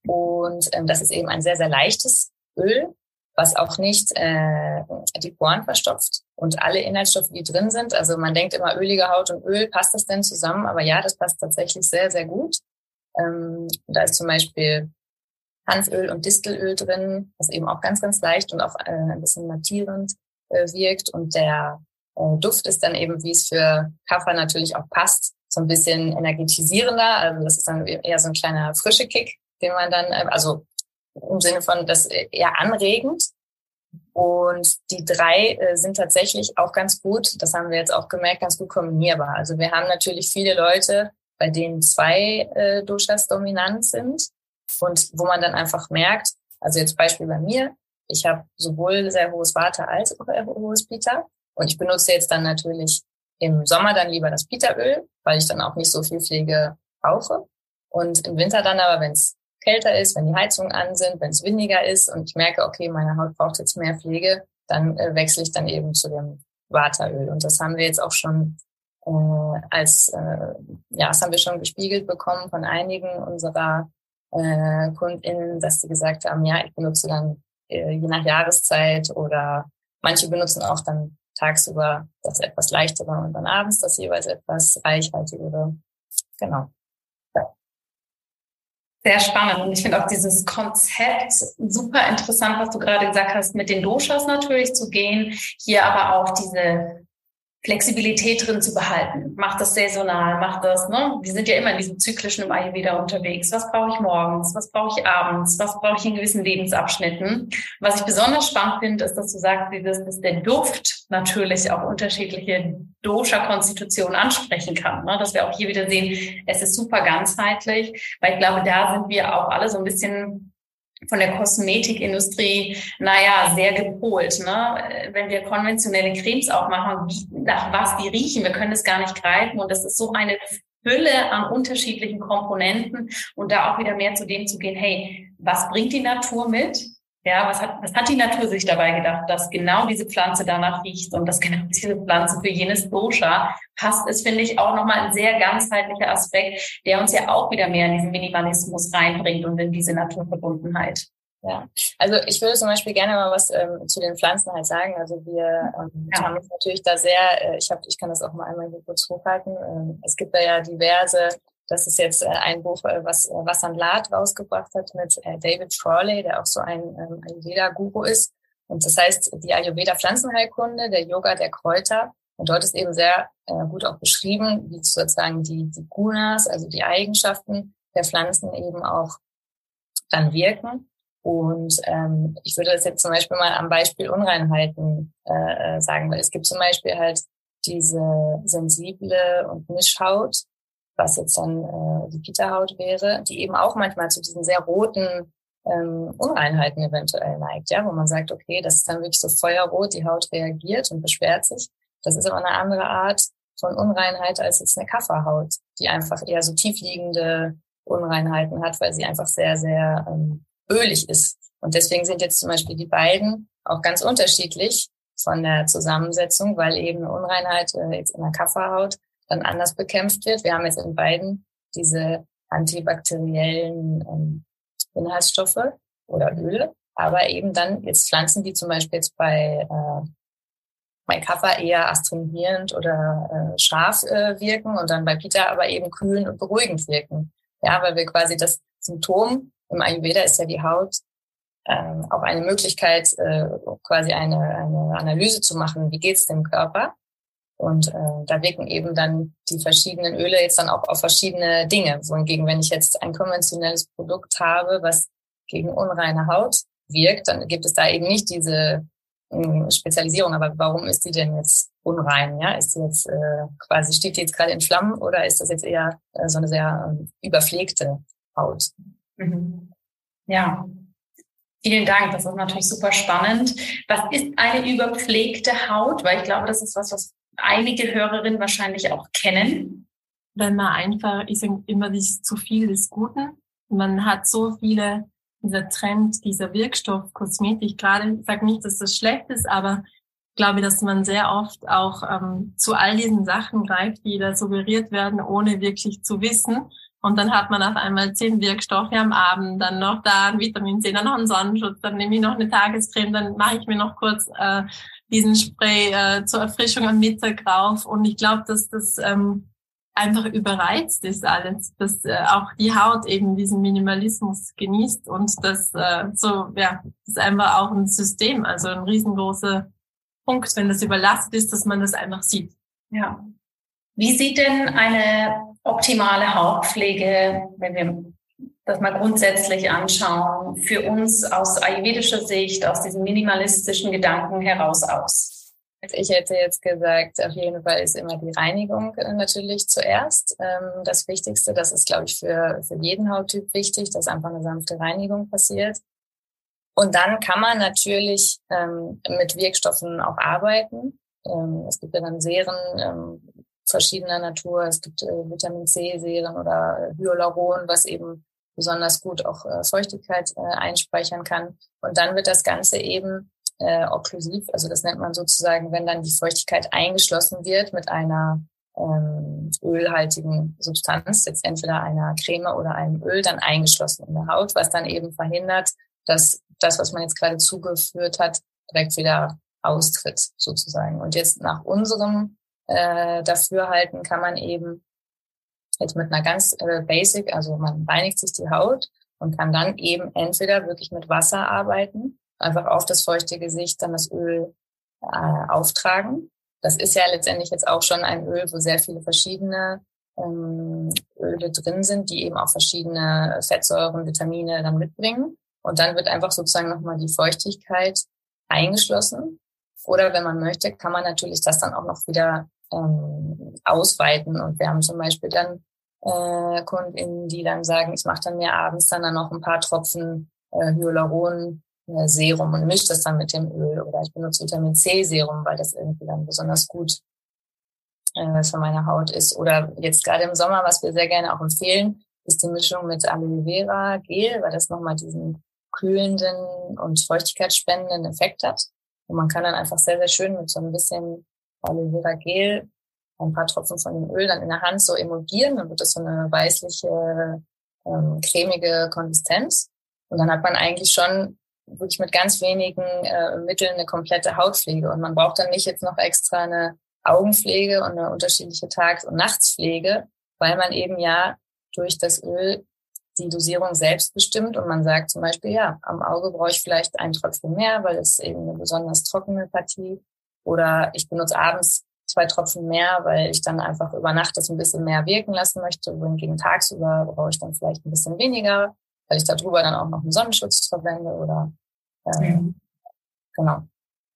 Und ähm, das ist eben ein sehr, sehr leichtes Öl, was auch nicht äh, die Poren verstopft und alle Inhaltsstoffe, die drin sind. Also man denkt immer ölige Haut und Öl, passt das denn zusammen? Aber ja, das passt tatsächlich sehr, sehr gut. Ähm, da ist zum Beispiel Hanföl und Distelöl drin, was eben auch ganz, ganz leicht und auch äh, ein bisschen mattierend äh, wirkt. Und der äh, Duft ist dann eben, wie es für Kaffer natürlich auch passt, so ein bisschen energetisierender. Also das ist dann eher so ein kleiner frische Kick, den man dann, äh, also im Sinne von das eher anregend. Und die drei äh, sind tatsächlich auch ganz gut, das haben wir jetzt auch gemerkt, ganz gut kombinierbar. Also wir haben natürlich viele Leute, bei denen zwei äh, Doshas dominant sind und wo man dann einfach merkt, also jetzt Beispiel bei mir, ich habe sowohl sehr hohes Vata als auch hohes Pita und ich benutze jetzt dann natürlich im Sommer dann lieber das Pita-Öl, weil ich dann auch nicht so viel Pflege brauche. Und im Winter dann aber, wenn es kälter ist, wenn die Heizungen an sind, wenn es windiger ist und ich merke, okay, meine Haut braucht jetzt mehr Pflege, dann äh, wechsle ich dann eben zu dem Wateröl. Und das haben wir jetzt auch schon äh, als, äh, ja, das haben wir schon gespiegelt bekommen von einigen unserer äh, KundInnen, dass sie gesagt haben, ja, ich benutze dann äh, je nach Jahreszeit oder manche benutzen auch dann tagsüber das etwas leichtere und dann abends das jeweils etwas reichhaltigere. Genau. Sehr spannend. Und ich finde auch dieses Konzept super interessant, was du gerade gesagt hast, mit den Doshas natürlich zu gehen, hier aber auch diese Flexibilität drin zu behalten. Macht das saisonal, macht das, ne? Wir sind ja immer in diesem zyklischen wieder unterwegs. Was brauche ich morgens? Was brauche ich abends? Was brauche ich in gewissen Lebensabschnitten? Was ich besonders spannend finde, ist, dass du sagst, dieses, dass der Duft natürlich auch unterschiedliche Dosha-Konstitutionen ansprechen kann. Ne? Dass wir auch hier wieder sehen, es ist super ganzheitlich, weil ich glaube, da sind wir auch alle so ein bisschen von der Kosmetikindustrie, naja, sehr gepolt. Ne? Wenn wir konventionelle Cremes auch machen, nach was die riechen, wir können es gar nicht greifen. Und das ist so eine Fülle an unterschiedlichen Komponenten und da auch wieder mehr zu dem zu gehen, hey, was bringt die Natur mit? Ja, was hat, was hat die Natur sich dabei gedacht, dass genau diese Pflanze danach riecht und dass genau diese Pflanze für jenes Dosha passt, ist, finde ich, auch nochmal ein sehr ganzheitlicher Aspekt, der uns ja auch wieder mehr in diesen Minimalismus reinbringt und in diese Naturverbundenheit. Ja, also ich würde zum Beispiel gerne mal was ähm, zu den Pflanzen halt sagen. Also wir ähm, ja. haben uns natürlich da sehr, äh, ich habe, ich kann das auch mal einmal hier kurz hochhalten. Ähm, es gibt da ja diverse das ist jetzt äh, ein Buch, äh, was äh, Vasant Lad rausgebracht hat mit David Frawley, der auch so ein ähm, Ayurveda-Guru ist. Und das heißt, die Ayurveda-Pflanzenheilkunde, der Yoga der Kräuter. Und dort ist eben sehr gut auch beschrieben, wie sozusagen die, die Gunas, also die Eigenschaften der Pflanzen eben auch dann wirken. Und ähm, ich würde das jetzt zum Beispiel mal am Beispiel Unreinheiten äh, sagen, weil es gibt zum Beispiel halt diese sensible und Mischhaut, was jetzt dann äh, die Pita-Haut wäre, die eben auch manchmal zu diesen sehr roten ähm, Unreinheiten eventuell neigt, ja, wo man sagt, okay, das ist dann wirklich so feuerrot, die Haut reagiert und beschwert sich. Das ist aber eine andere Art von Unreinheit als jetzt eine Kafferhaut, die einfach eher so tiefliegende Unreinheiten hat, weil sie einfach sehr, sehr ähm, ölig ist. Und deswegen sind jetzt zum Beispiel die beiden auch ganz unterschiedlich von der Zusammensetzung, weil eben eine Unreinheit äh, jetzt in der Kafferhaut dann anders bekämpft wird. Wir haben jetzt in beiden diese antibakteriellen ähm, Inhaltsstoffe oder Öle, aber eben dann jetzt Pflanzen, die zum Beispiel jetzt bei, äh, bei Kaffer eher astringierend oder äh, scharf äh, wirken und dann bei Pita aber eben kühlend und beruhigend wirken. Ja, weil wir quasi das Symptom im Ayurveda ist ja die Haut äh, auch eine Möglichkeit, äh, quasi eine, eine Analyse zu machen, wie geht's dem Körper. Und äh, da wirken eben dann die verschiedenen Öle jetzt dann auch auf verschiedene Dinge. Wohingegen, wenn ich jetzt ein konventionelles Produkt habe, was gegen unreine Haut wirkt, dann gibt es da eben nicht diese äh, Spezialisierung. Aber warum ist die denn jetzt unrein? Ja, ist die jetzt äh, quasi steht die jetzt gerade in Flammen oder ist das jetzt eher äh, so eine sehr äh, überpflegte Haut? Mhm. Ja, Vielen Dank, das ist natürlich super spannend. Was ist eine überpflegte Haut? Weil ich glaube, das ist was, was einige Hörerinnen wahrscheinlich auch kennen. Wenn man einfach, ich sage immer, das zu viel des Guten. Man hat so viele, dieser Trend, dieser Wirkstoff, Kosmetik, gerade, ich sage nicht, dass das schlecht ist, aber ich glaube, dass man sehr oft auch ähm, zu all diesen Sachen greift, die da suggeriert werden, ohne wirklich zu wissen, Und dann hat man auf einmal zehn Wirkstoffe am Abend, dann noch da ein Vitamin C, dann noch einen Sonnenschutz, dann nehme ich noch eine Tagescreme, dann mache ich mir noch kurz äh, diesen Spray äh, zur Erfrischung am Mittag drauf. Und ich glaube, dass das ähm, einfach überreizt ist alles, dass äh, auch die Haut eben diesen Minimalismus genießt und das äh, so, ja, ist einfach auch ein System, also ein riesengroßer Punkt, wenn das überlastet ist, dass man das einfach sieht. Ja. Wie sieht denn eine optimale Hautpflege, wenn wir das mal grundsätzlich anschauen, für uns aus ayurvedischer Sicht, aus diesem minimalistischen Gedanken heraus aus? Ich hätte jetzt gesagt, auf jeden Fall ist immer die Reinigung äh, natürlich zuerst. Ähm, das Wichtigste, das ist, glaube ich, für, für jeden Hauttyp wichtig, dass einfach eine sanfte Reinigung passiert. Und dann kann man natürlich ähm, mit Wirkstoffen auch arbeiten. Ähm, es gibt ja dann Serien verschiedener Natur. Es gibt äh, Vitamin C-Serien oder Hyaluron, was eben besonders gut auch äh, Feuchtigkeit äh, einspeichern kann. Und dann wird das Ganze eben äh, okklusiv, also das nennt man sozusagen, wenn dann die Feuchtigkeit eingeschlossen wird mit einer ähm, ölhaltigen Substanz, jetzt entweder einer Creme oder einem Öl, dann eingeschlossen in der Haut, was dann eben verhindert, dass das, was man jetzt gerade zugeführt hat, direkt wieder austritt sozusagen. Und jetzt nach unserem äh, Dafürhalten kann man eben jetzt mit einer ganz äh, Basic, also man reinigt sich die Haut und kann dann eben entweder wirklich mit Wasser arbeiten, einfach auf das feuchte Gesicht dann das Öl äh, auftragen. Das ist ja letztendlich jetzt auch schon ein Öl, wo sehr viele verschiedene ähm, Öle drin sind, die eben auch verschiedene Fettsäuren, Vitamine dann mitbringen. Und dann wird einfach sozusagen nochmal die Feuchtigkeit eingeschlossen. Oder wenn man möchte, kann man natürlich das dann auch noch wieder ähm, ausweiten. Und wir haben zum Beispiel dann äh, KundInnen, die dann sagen, ich mache dann mir abends dann, dann noch ein paar Tropfen äh, Hyaluron äh, Serum und mische das dann mit dem Öl oder ich benutze Vitamin C Serum, weil das irgendwie dann besonders gut äh, für meine Haut ist. Oder jetzt gerade im Sommer, was wir sehr gerne auch empfehlen, ist die Mischung mit Aloe Vera Gel, weil das nochmal diesen kühlenden und feuchtigkeitsspendenden Effekt hat. Und man kann dann einfach sehr, sehr schön mit so ein bisschen Aloe Gel, ein paar Tropfen von dem Öl dann in der Hand so emulgieren, dann wird das so eine weißliche, ähm, cremige Konsistenz. Und dann hat man eigentlich schon wirklich mit ganz wenigen äh, Mitteln eine komplette Hautpflege. Und man braucht dann nicht jetzt noch extra eine Augenpflege und eine unterschiedliche Tages- und Nachtspflege, weil man eben ja durch das Öl die Dosierung selbst bestimmt und man sagt zum Beispiel, ja, am Auge brauche ich vielleicht einen Tropfen mehr, weil es eben eine besonders trockene Partie oder ich benutze abends zwei Tropfen mehr, weil ich dann einfach über Nacht das ein bisschen mehr wirken lassen möchte. Wohingegen tagsüber brauche ich dann vielleicht ein bisschen weniger, weil ich darüber dann auch noch einen Sonnenschutz verwende oder äh, mhm. genau.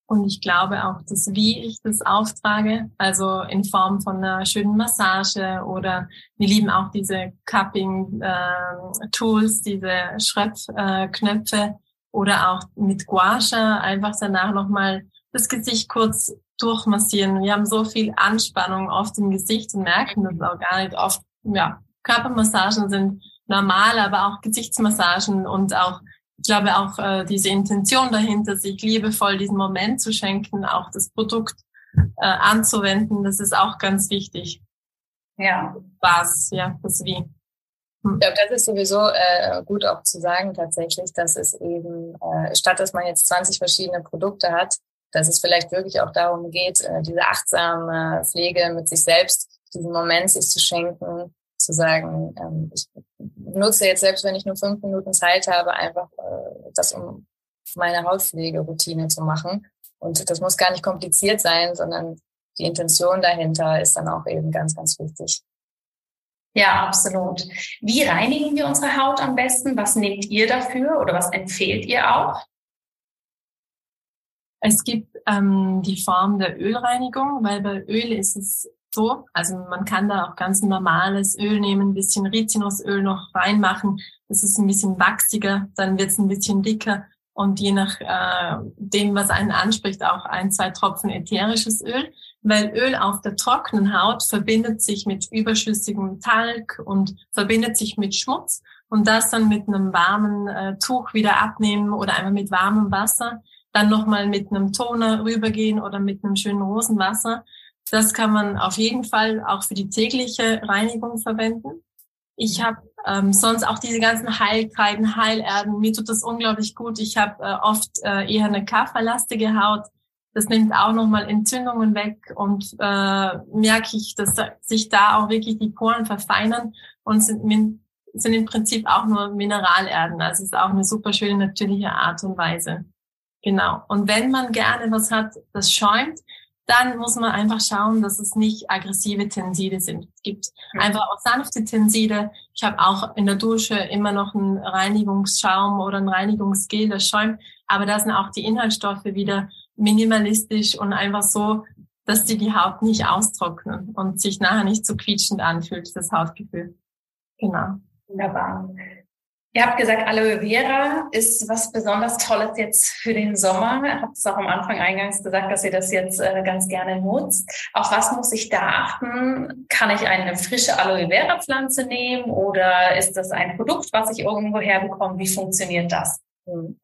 Und ich glaube auch, dass wie ich das auftrage, also in Form von einer schönen Massage oder wir lieben auch diese Cupping-Tools, äh, diese Schröpfknöpfe äh, oder auch mit Gua Sha einfach danach nochmal das Gesicht kurz durchmassieren. Wir haben so viel Anspannung oft im Gesicht und merken das auch gar nicht. Oft, ja, Körpermassagen sind normal, aber auch Gesichtsmassagen und auch, ich glaube auch äh, diese Intention dahinter, sich liebevoll diesen Moment zu schenken, auch das Produkt äh, anzuwenden, das ist auch ganz wichtig. Ja. Was, ja, das Wie. Hm. Ich glaube, das ist sowieso äh, gut auch zu sagen tatsächlich, dass es eben, äh, statt dass man jetzt 20 verschiedene Produkte hat, dass es vielleicht wirklich auch darum geht, äh, diese achtsame Pflege mit sich selbst, diesen Moment sich zu schenken, zu sagen, ähm, ich nutze jetzt selbst, wenn ich nur fünf Minuten Zeit habe, einfach äh, das, um meine Hautpflegeroutine zu machen. Und das muss gar nicht kompliziert sein, sondern die Intention dahinter ist dann auch eben ganz, ganz wichtig. Ja, absolut. Wie reinigen wir unsere Haut am besten? Was nehmt ihr dafür oder was empfehlt ihr auch? Es gibt ähm, die Form der Ölreinigung, weil bei Öl ist es so, also man kann da auch ganz normales Öl nehmen, ein bisschen Rizinusöl noch reinmachen. Das ist ein bisschen wachsiger, dann wird es ein bisschen dicker und je nach äh, dem, was einen anspricht, auch ein, zwei Tropfen ätherisches Öl, weil Öl auf der trockenen Haut verbindet sich mit überschüssigem Talg und verbindet sich mit Schmutz. Und das dann mit einem warmen äh, Tuch wieder abnehmen oder einmal mit warmem Wasser dann nochmal mit einem Toner rübergehen oder mit einem schönen Rosenwasser. Das kann man auf jeden Fall auch für die tägliche Reinigung verwenden. Ich habe ähm, sonst auch diese ganzen Heilkreiden, Heilerden. Mir tut das unglaublich gut. Ich habe äh, oft äh, eher eine kafferlastige Haut. Das nimmt auch nochmal Entzündungen weg und äh, merke ich, dass sich da auch wirklich die Poren verfeinern und sind, sind im Prinzip auch nur Mineralerden. Also es ist auch eine super schöne natürliche Art und Weise. Genau. Und wenn man gerne was hat, das schäumt, dann muss man einfach schauen, dass es nicht aggressive Tenside sind. Es gibt ja. einfach auch sanfte Tenside. Ich habe auch in der Dusche immer noch einen Reinigungsschaum oder ein Reinigungsgel, das schäumt. Aber da sind auch die Inhaltsstoffe wieder minimalistisch und einfach so, dass die die Haut nicht austrocknen und sich nachher nicht so quietschend anfühlt, das Hautgefühl. Genau. Wunderbar. Ihr habt gesagt, Aloe Vera ist was besonders Tolles jetzt für den Sommer. Ihr habt es auch am Anfang eingangs gesagt, dass ihr das jetzt äh, ganz gerne nutzt. Auf was muss ich da achten? Kann ich eine frische Aloe Vera Pflanze nehmen oder ist das ein Produkt, was ich irgendwo herbekomme? Wie funktioniert das? Hm.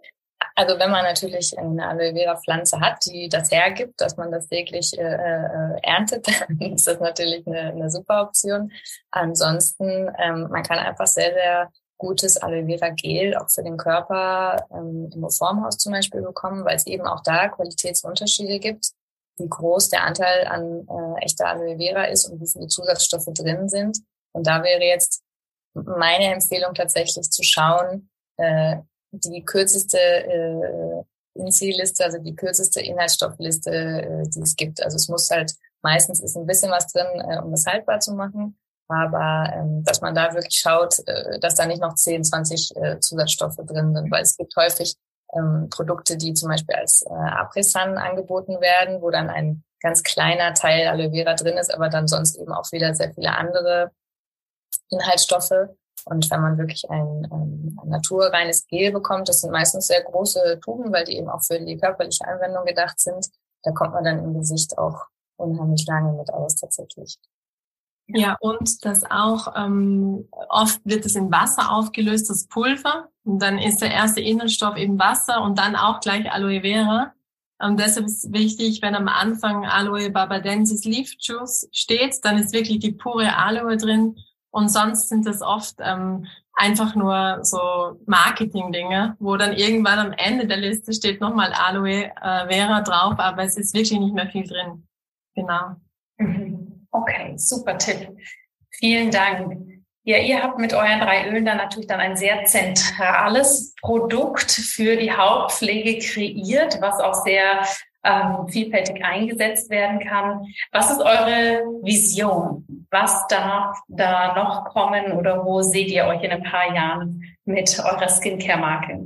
Also wenn man natürlich eine Aloe Vera Pflanze hat, die das hergibt, dass man das täglich äh, äh, erntet, dann ist das natürlich eine, eine super Option. Ansonsten, ähm, man kann einfach sehr, sehr gutes Aloe Vera Gel auch für den Körper ähm, im Reformhaus zum Beispiel bekommen, weil es eben auch da Qualitätsunterschiede gibt, wie groß der Anteil an äh, echter Aloe Vera ist und wie viele Zusatzstoffe drin sind. Und da wäre jetzt meine Empfehlung tatsächlich zu schauen, äh, die kürzeste äh, INSI-Liste, also die kürzeste Inhaltsstoffliste, äh, die es gibt. Also es muss halt, meistens ist ein bisschen was drin, äh, um es haltbar zu machen. Aber ähm, dass man da wirklich schaut, äh, dass da nicht noch 10, 20 äh, Zusatzstoffe drin sind, weil es gibt häufig ähm, Produkte, die zum Beispiel als äh, Apresan angeboten werden, wo dann ein ganz kleiner Teil Aloe Vera drin ist, aber dann sonst eben auch wieder sehr viele andere Inhaltsstoffe. Und wenn man wirklich ein, ein, ein naturreines Gel bekommt, das sind meistens sehr große Tuben, weil die eben auch für die körperliche Anwendung gedacht sind, da kommt man dann im Gesicht auch unheimlich lange mit aus tatsächlich. Ja, und das auch, ähm, oft wird es in Wasser aufgelöst, das Pulver. Und dann ist der erste Inhaltsstoff eben Wasser und dann auch gleich Aloe Vera. Und deshalb ist wichtig, wenn am Anfang Aloe barbadensis Leaf Juice steht, dann ist wirklich die pure Aloe drin. Und sonst sind das oft ähm, einfach nur so Marketing-Dinge, wo dann irgendwann am Ende der Liste steht nochmal Aloe äh, Vera drauf, aber es ist wirklich nicht mehr viel drin. Genau. Mhm. Okay, super Tipp. Vielen Dank. Ja, ihr habt mit euren drei Ölen dann natürlich dann ein sehr zentrales Produkt für die Hautpflege kreiert, was auch sehr ähm, vielfältig eingesetzt werden kann. Was ist eure Vision? Was darf da noch kommen oder wo seht ihr euch in ein paar Jahren mit eurer Skincare-Marke?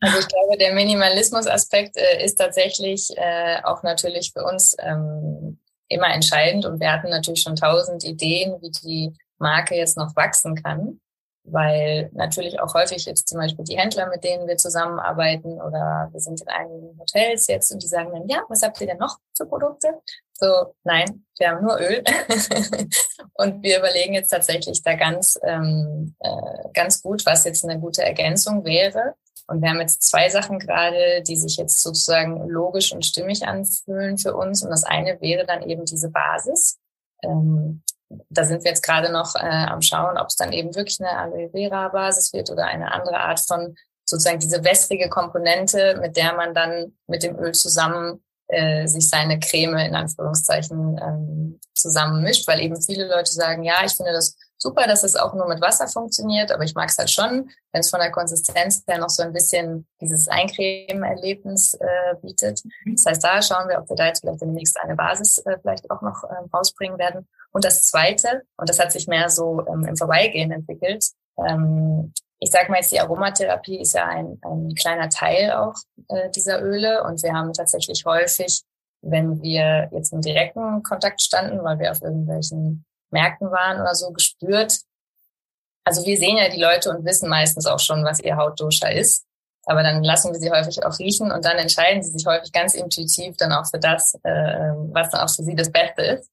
Also ich glaube, der Minimalismus-Aspekt äh, ist tatsächlich äh, auch natürlich für uns ähm, immer entscheidend und wir hatten natürlich schon tausend Ideen, wie die Marke jetzt noch wachsen kann, weil natürlich auch häufig jetzt zum Beispiel die Händler, mit denen wir zusammenarbeiten oder wir sind in einigen Hotels jetzt und die sagen dann, ja, was habt ihr denn noch für Produkte? So, nein, wir haben nur Öl. und wir überlegen jetzt tatsächlich da ganz, ähm, äh, ganz gut, was jetzt eine gute Ergänzung wäre. Und wir haben jetzt zwei Sachen gerade, die sich jetzt sozusagen logisch und stimmig anfühlen für uns. Und das eine wäre dann eben diese Basis. Ähm, da sind wir jetzt gerade noch äh, am Schauen, ob es dann eben wirklich eine Aloe Vera Basis wird oder eine andere Art von sozusagen diese wässrige Komponente, mit der man dann mit dem Öl zusammen äh, sich seine Creme in Anführungszeichen ähm, zusammenmischt, weil eben viele Leute sagen, ja, ich finde das super, dass es auch nur mit Wasser funktioniert, aber ich mag es halt schon, wenn es von der Konsistenz her noch so ein bisschen dieses Eincremen-Erlebnis äh, bietet. Das heißt, da schauen wir, ob wir da jetzt vielleicht demnächst eine Basis äh, vielleicht auch noch äh, rausbringen werden. Und das Zweite, und das hat sich mehr so ähm, im Vorbeigehen entwickelt, ähm, ich sage mal jetzt, die Aromatherapie ist ja ein, ein kleiner Teil auch äh, dieser Öle und wir haben tatsächlich häufig, wenn wir jetzt im direkten Kontakt standen, weil wir auf irgendwelchen Märkten waren oder so, gespürt. Also wir sehen ja die Leute und wissen meistens auch schon, was ihr Hautdosha ist. Aber dann lassen wir sie häufig auch riechen und dann entscheiden sie sich häufig ganz intuitiv dann auch für das, äh, was dann auch für sie das Beste ist.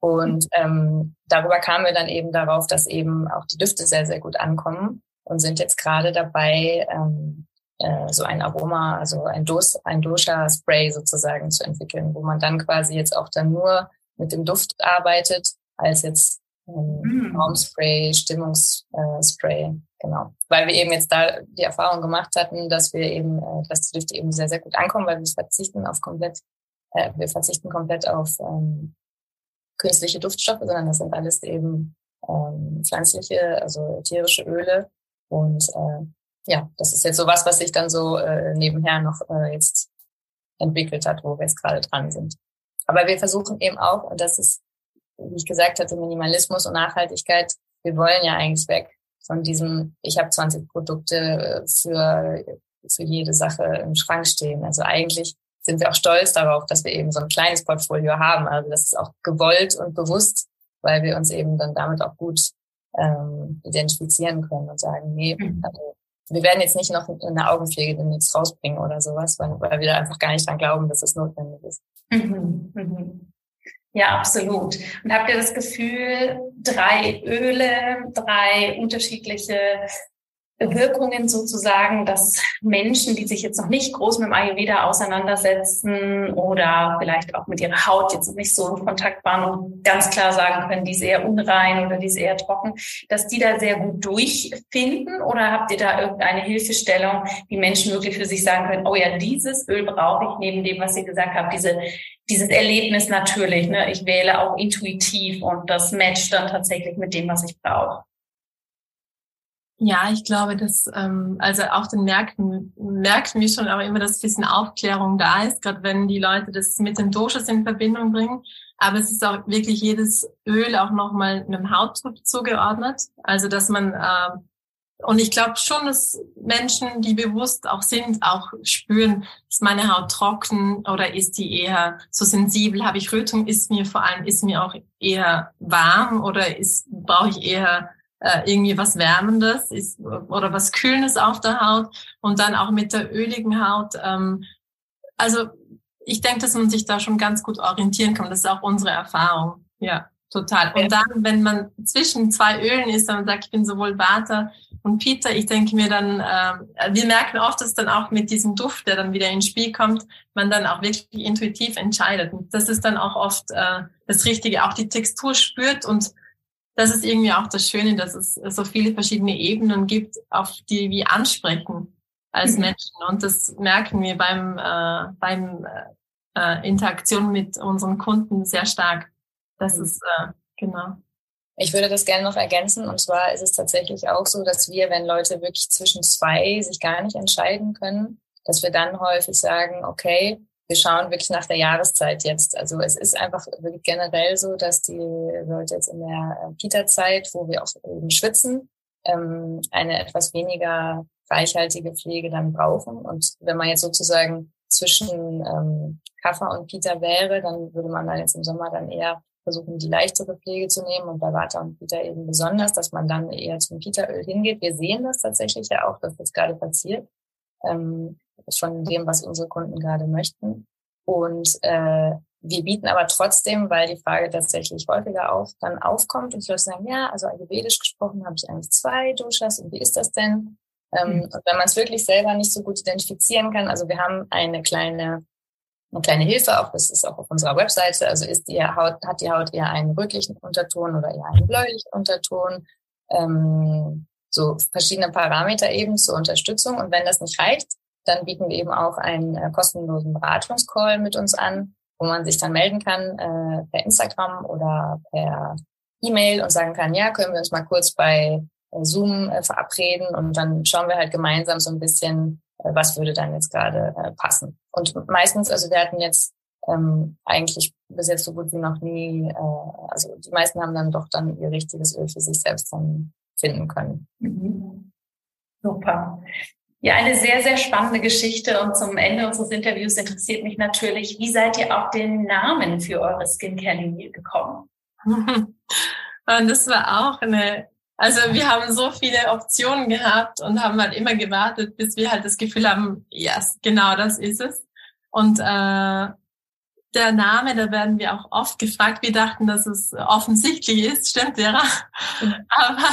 Und ähm, darüber kamen wir dann eben darauf, dass eben auch die Düfte sehr, sehr gut ankommen und sind jetzt gerade dabei, ähm, äh, so ein Aroma, also ein, Dos, ein Dosha-Spray sozusagen zu entwickeln, wo man dann quasi jetzt auch dann nur mit dem Duft arbeitet als jetzt ähm, Raumspray, Stimmungsspray, genau. Weil wir eben jetzt da die Erfahrung gemacht hatten, dass wir eben, äh, dass die Düfte eben sehr, sehr gut ankommen, weil wir verzichten auf komplett, äh, wir verzichten komplett auf ähm, künstliche Duftstoffe, sondern das sind alles eben ähm, pflanzliche, also tierische Öle. Und äh, ja, das ist jetzt so was, was sich dann so äh, nebenher noch äh, jetzt entwickelt hat, wo wir jetzt gerade dran sind. Aber wir versuchen eben auch, und das ist, wie ich gesagt hatte, Minimalismus und Nachhaltigkeit, wir wollen ja eigentlich weg von diesem, ich habe 20 Produkte äh, für, für jede Sache im Schrank stehen. Also eigentlich sind wir auch stolz darauf, dass wir eben so ein kleines Portfolio haben. Also das ist auch gewollt und bewusst, weil wir uns eben dann damit auch gut ähm, identifizieren können und sagen, nee, mhm. also wir werden jetzt nicht noch eine Augenpflege demnächst rausbringen oder sowas, weil, weil wir da einfach gar nicht dran glauben, dass es notwendig ist. Mhm, mhm. Ja, absolut. Und habt ihr das Gefühl, drei Öle, drei unterschiedliche Wirkungen sozusagen, dass Menschen, die sich jetzt noch nicht groß mit dem Ayurveda auseinandersetzen oder vielleicht auch mit ihrer Haut jetzt noch nicht so in Kontakt waren und ganz klar sagen können, die ist eher unrein oder die ist eher trocken, dass die da sehr gut durchfinden? Oder habt ihr da irgendeine Hilfestellung, die Menschen wirklich für sich sagen können, oh ja, dieses Öl brauche ich neben dem, was ihr gesagt habt, diese, dieses Erlebnis natürlich. Ne? Ich wähle auch intuitiv und das matcht dann tatsächlich mit dem, was ich brauche. Ja, ich glaube, dass ähm, also auch den Märkten merken wir schon aber immer, dass ein bisschen Aufklärung da ist, gerade wenn die Leute das mit den Doshas in Verbindung bringen. Aber es ist auch wirklich jedes Öl auch nochmal einem Hauttyp zugeordnet. Also dass man äh, und ich glaube schon, dass Menschen, die bewusst auch sind, auch spüren, ist meine Haut trocken oder ist die eher so sensibel? Habe ich Rötung? Ist mir vor allem ist mir auch eher warm oder ist brauche ich eher äh, irgendwie was Wärmendes ist, oder was Kühlendes auf der Haut und dann auch mit der öligen Haut. Ähm, also ich denke, dass man sich da schon ganz gut orientieren kann. Das ist auch unsere Erfahrung. Ja, total. Und dann, wenn man zwischen zwei Ölen ist, dann sagt, ich bin sowohl Vata und Peter, ich denke mir dann, äh, wir merken oft, dass dann auch mit diesem Duft, der dann wieder ins Spiel kommt, man dann auch wirklich intuitiv entscheidet. Und das ist dann auch oft äh, das Richtige, auch die Textur spürt und das ist irgendwie auch das Schöne, dass es so viele verschiedene Ebenen gibt, auf die wir ansprechen als mhm. Menschen. Und das merken wir beim, äh, beim äh, Interaktion mit unseren Kunden sehr stark. Das mhm. ist, äh, genau. Ich würde das gerne noch ergänzen. Und zwar ist es tatsächlich auch so, dass wir, wenn Leute wirklich zwischen zwei sich gar nicht entscheiden können, dass wir dann häufig sagen, okay, wir schauen wirklich nach der Jahreszeit jetzt. Also es ist einfach wirklich generell so, dass die Leute jetzt in der äh, Kita-Zeit, wo wir auch eben schwitzen, ähm, eine etwas weniger reichhaltige Pflege dann brauchen. Und wenn man jetzt sozusagen zwischen ähm, Kaffer und Pita wäre, dann würde man dann jetzt im Sommer dann eher versuchen, die leichtere Pflege zu nehmen und bei Vata und Pita eben besonders, dass man dann eher zum Pita-Öl hingeht. Wir sehen das tatsächlich ja auch, dass das gerade passiert. Ähm, von dem, was unsere Kunden gerade möchten. Und äh, wir bieten aber trotzdem, weil die Frage tatsächlich häufiger auch dann aufkommt und die Leute sagen, ja, also ayurvedisch gesprochen habe ich eigentlich zwei Doshas und wie ist das denn? Ähm, mhm. Und wenn man es wirklich selber nicht so gut identifizieren kann, also wir haben eine kleine eine kleine Hilfe, auch das ist auch auf unserer Webseite, also ist die Haut, hat die Haut eher einen rötlichen Unterton oder eher einen bläulichen Unterton, ähm, so verschiedene Parameter eben zur Unterstützung. Und wenn das nicht reicht, dann bieten wir eben auch einen äh, kostenlosen Beratungscall mit uns an, wo man sich dann melden kann äh, per Instagram oder per E-Mail und sagen kann, ja, können wir uns mal kurz bei äh, Zoom äh, verabreden und dann schauen wir halt gemeinsam so ein bisschen, äh, was würde dann jetzt gerade äh, passen. Und meistens, also wir hatten jetzt ähm, eigentlich bis jetzt so gut wie noch nie, äh, also die meisten haben dann doch dann ihr richtiges Öl für sich selbst dann finden können. Mhm. Super. Ja, eine sehr, sehr spannende Geschichte. Und zum Ende unseres Interviews interessiert mich natürlich, wie seid ihr auf den Namen für eure Skincare-Linie gekommen? Und das war auch eine, also wir haben so viele Optionen gehabt und haben halt immer gewartet, bis wir halt das Gefühl haben, ja, yes, genau das ist es. Und äh, der Name, da werden wir auch oft gefragt. Wir dachten, dass es offensichtlich ist, stimmt, Vera? aber,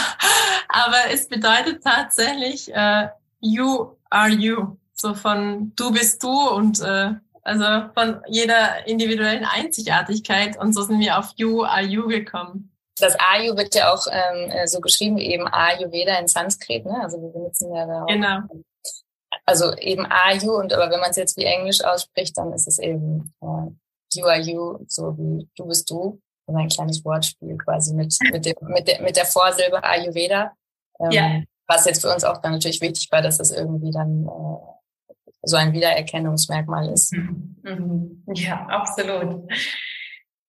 aber es bedeutet tatsächlich äh, You are you. So von du bist du und äh, also von jeder individuellen Einzigartigkeit. Und so sind wir auf You are you gekommen. Das Ayu wird ja auch ähm, äh, so geschrieben wie eben Ayurveda in Sanskrit, ne? Also wir benutzen ja da auch. Genau. Also eben Ayu und aber wenn man es jetzt wie Englisch ausspricht, dann ist es eben äh, You are you, so wie du bist du. Und ein kleines Wortspiel quasi mit, mit, dem, mit, der, mit der Vorsilbe Ayurveda. Ähm, ja. Was jetzt für uns auch dann natürlich wichtig war, dass es irgendwie dann äh, so ein Wiedererkennungsmerkmal ist. Mhm. mhm. Ja, absolut.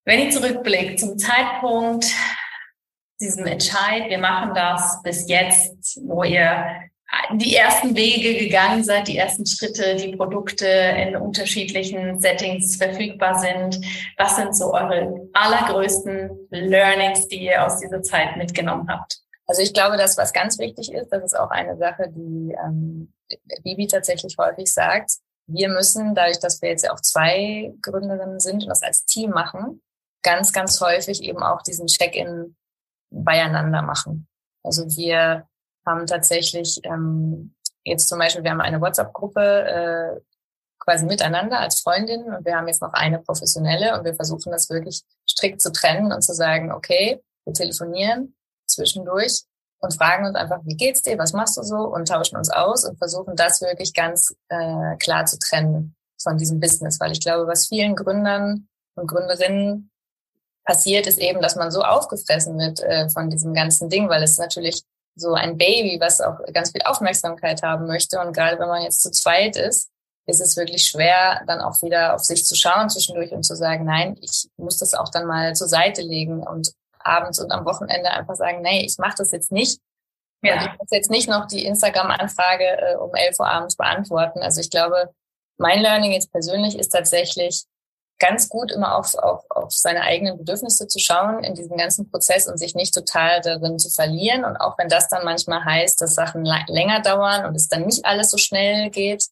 Wenn ich zurückblicke zum Zeitpunkt diesem Entscheid, wir machen das bis jetzt, wo ihr die ersten Wege gegangen seid, die ersten Schritte, die Produkte in unterschiedlichen Settings verfügbar sind. Was sind so eure allergrößten Learnings, die ihr aus dieser Zeit mitgenommen habt? Also ich glaube, dass was ganz wichtig ist, das ist auch eine Sache, die ähm, Bibi tatsächlich häufig sagt. Wir müssen, dadurch, dass wir jetzt ja auch zwei Gründerinnen sind und das als Team machen, ganz, ganz häufig eben auch diesen Check-in beieinander machen. Also wir haben tatsächlich ähm, jetzt zum Beispiel, wir haben eine WhatsApp-Gruppe äh, quasi miteinander als Freundinnen und wir haben jetzt noch eine professionelle und wir versuchen das wirklich strikt zu trennen und zu sagen, okay, wir telefonieren zwischendurch und fragen uns einfach, wie geht's dir, was machst du so? Und tauschen uns aus und versuchen das wirklich ganz äh, klar zu trennen von diesem Business, weil ich glaube, was vielen Gründern und Gründerinnen passiert, ist eben, dass man so aufgefressen wird äh, von diesem ganzen Ding, weil es natürlich so ein Baby, was auch ganz viel Aufmerksamkeit haben möchte. Und gerade wenn man jetzt zu zweit ist, ist es wirklich schwer, dann auch wieder auf sich zu schauen zwischendurch und zu sagen, nein, ich muss das auch dann mal zur Seite legen und abends und am Wochenende einfach sagen, nee, ich mache das jetzt nicht. Ja. ich muss jetzt nicht noch die Instagram-Anfrage äh, um 11 Uhr abends beantworten. Also ich glaube, mein Learning jetzt persönlich ist tatsächlich, ganz gut immer auf, auf, auf seine eigenen Bedürfnisse zu schauen in diesem ganzen Prozess und sich nicht total darin zu verlieren. Und auch wenn das dann manchmal heißt, dass Sachen länger dauern und es dann nicht alles so schnell geht.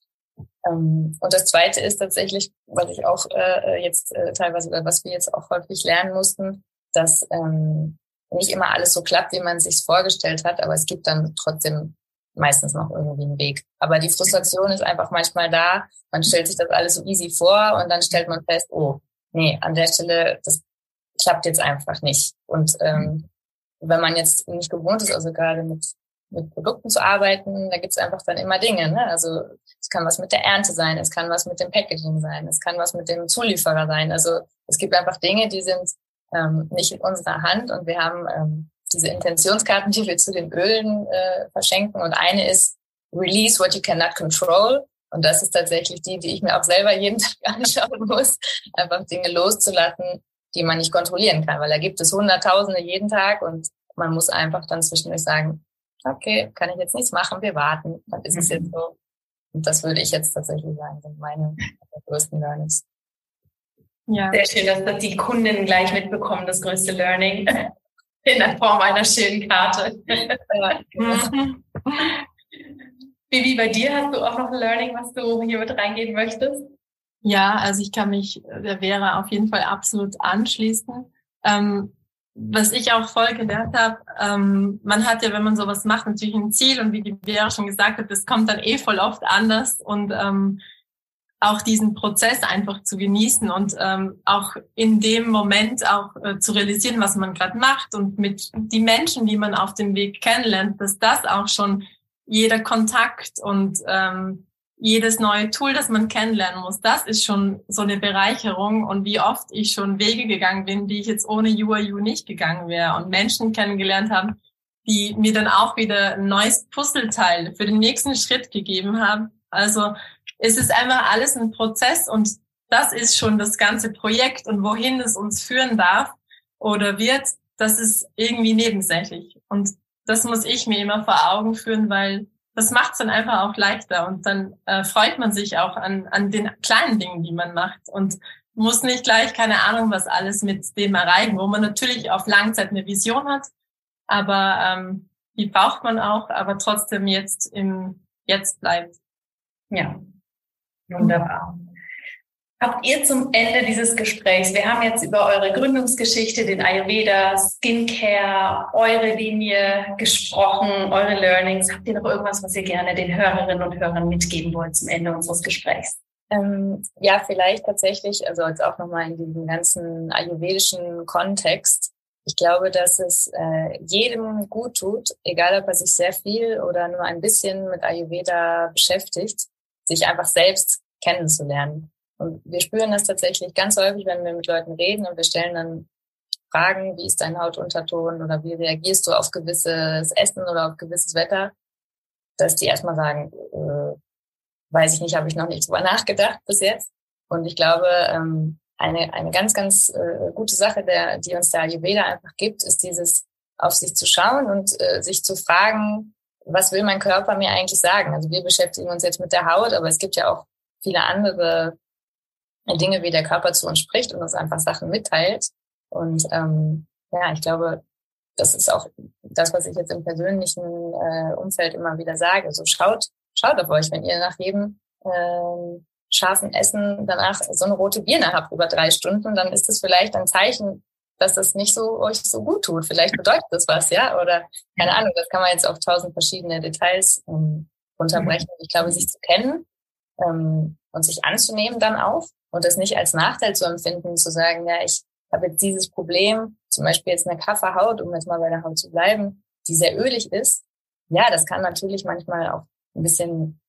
Ähm, und das Zweite ist tatsächlich, was ich auch äh, jetzt äh, teilweise, was wir jetzt auch häufig lernen mussten, dass ähm, nicht immer alles so klappt, wie man es sich vorgestellt hat, aber es gibt dann trotzdem meistens noch irgendwie einen Weg. Aber die Frustration ist einfach manchmal da. Man stellt sich das alles so easy vor und dann stellt man fest, oh, nee, an der Stelle, das klappt jetzt einfach nicht. Und ähm, wenn man jetzt nicht gewohnt ist, also gerade mit, mit Produkten zu arbeiten, da gibt es einfach dann immer Dinge. Ne? Also es kann was mit der Ernte sein, es kann was mit dem Packaging sein, es kann was mit dem Zulieferer sein. Also es gibt einfach Dinge, die sind ähm, nicht in unserer Hand und wir haben ähm, diese Intentionskarten, die wir zu den Ölen äh, verschenken. Und eine ist Release what you cannot control. Und das ist tatsächlich die, die ich mir auch selber jeden Tag anschauen muss, einfach Dinge loszulassen, die man nicht kontrollieren kann, weil da gibt es Hunderttausende jeden Tag und man muss einfach dann zwischendurch sagen, okay, kann ich jetzt nichts machen, wir warten, dann ist es jetzt mhm. so. Und das würde ich jetzt tatsächlich sagen, sind meine größten Learnings. Ja. Sehr schön, dass die Kunden gleich mitbekommen, das größte Learning in der Form einer schönen Karte. Wie bei dir hast du auch noch ein Learning, was du hier mit reingehen möchtest? Ja, also ich kann mich der Vera auf jeden Fall absolut anschließen. Ähm, was ich auch voll gelernt habe, ähm, man hat ja, wenn man sowas macht, natürlich ein Ziel und wie die Vera schon gesagt hat, das kommt dann eh voll oft anders und ähm, auch diesen Prozess einfach zu genießen und ähm, auch in dem Moment auch äh, zu realisieren, was man gerade macht und mit die Menschen, die man auf dem Weg kennenlernt, dass das auch schon jeder Kontakt und ähm, jedes neue Tool, das man kennenlernen muss, das ist schon so eine Bereicherung und wie oft ich schon Wege gegangen bin, die ich jetzt ohne UIU nicht gegangen wäre und Menschen kennengelernt haben, die mir dann auch wieder ein neues Puzzleteil für den nächsten Schritt gegeben haben. Also es ist einfach alles ein Prozess und das ist schon das ganze Projekt und wohin es uns führen darf oder wird, das ist irgendwie nebensächlich. Und das muss ich mir immer vor Augen führen, weil das macht es dann einfach auch leichter und dann äh, freut man sich auch an, an den kleinen Dingen, die man macht und muss nicht gleich keine Ahnung, was alles mit dem erreichen, wo man natürlich auf Langzeit eine Vision hat, aber ähm, die braucht man auch, aber trotzdem jetzt im Jetzt bleibt. Ja, Wunderbar. Habt ihr zum Ende dieses Gesprächs, wir haben jetzt über eure Gründungsgeschichte, den Ayurveda, Skincare, eure Linie gesprochen, eure Learnings. Habt ihr noch irgendwas, was ihr gerne den Hörerinnen und Hörern mitgeben wollt zum Ende unseres Gesprächs? Ähm, ja, vielleicht tatsächlich, also jetzt auch nochmal in diesem ganzen ayurvedischen Kontext, ich glaube, dass es äh, jedem gut tut, egal ob er sich sehr viel oder nur ein bisschen mit Ayurveda beschäftigt, sich einfach selbst kennenzulernen. Und wir spüren das tatsächlich ganz häufig, wenn wir mit Leuten reden und wir stellen dann Fragen, wie ist dein Hautunterton oder wie reagierst du auf gewisses Essen oder auf gewisses Wetter, dass die erstmal sagen, äh, weiß ich nicht, habe ich noch nicht drüber nachgedacht bis jetzt. Und ich glaube, ähm, eine, eine ganz, ganz äh, gute Sache, der, die uns der Ayurveda einfach gibt, ist dieses auf sich zu schauen und äh, sich zu fragen, was will mein Körper mir eigentlich sagen? Also wir beschäftigen uns jetzt mit der Haut, aber es gibt ja auch viele andere Dinge, wie der Körper zu uns spricht und uns einfach Sachen mitteilt. Und ähm, ja, ich glaube, das ist auch das, was ich jetzt im persönlichen äh, Umfeld immer wieder sage. So schaut, schaut auf euch, wenn ihr nach jedem ähm, scharfen Essen danach so eine rote Birne habt über drei Stunden, dann ist das vielleicht ein Zeichen, dass das nicht so euch so gut tut. Vielleicht bedeutet das was, ja? Oder keine Ahnung, das kann man jetzt auf tausend verschiedene Details ähm, runterbrechen. Ich glaube, sich zu kennen ähm, und sich anzunehmen dann auch und das nicht als Nachteil zu empfinden, zu sagen, ja, ich habe jetzt dieses Problem, zum Beispiel jetzt eine Kafferhaut, um jetzt mal bei der Haut zu bleiben, die sehr ölig ist. Ja, das kann natürlich manchmal auch ein bisschen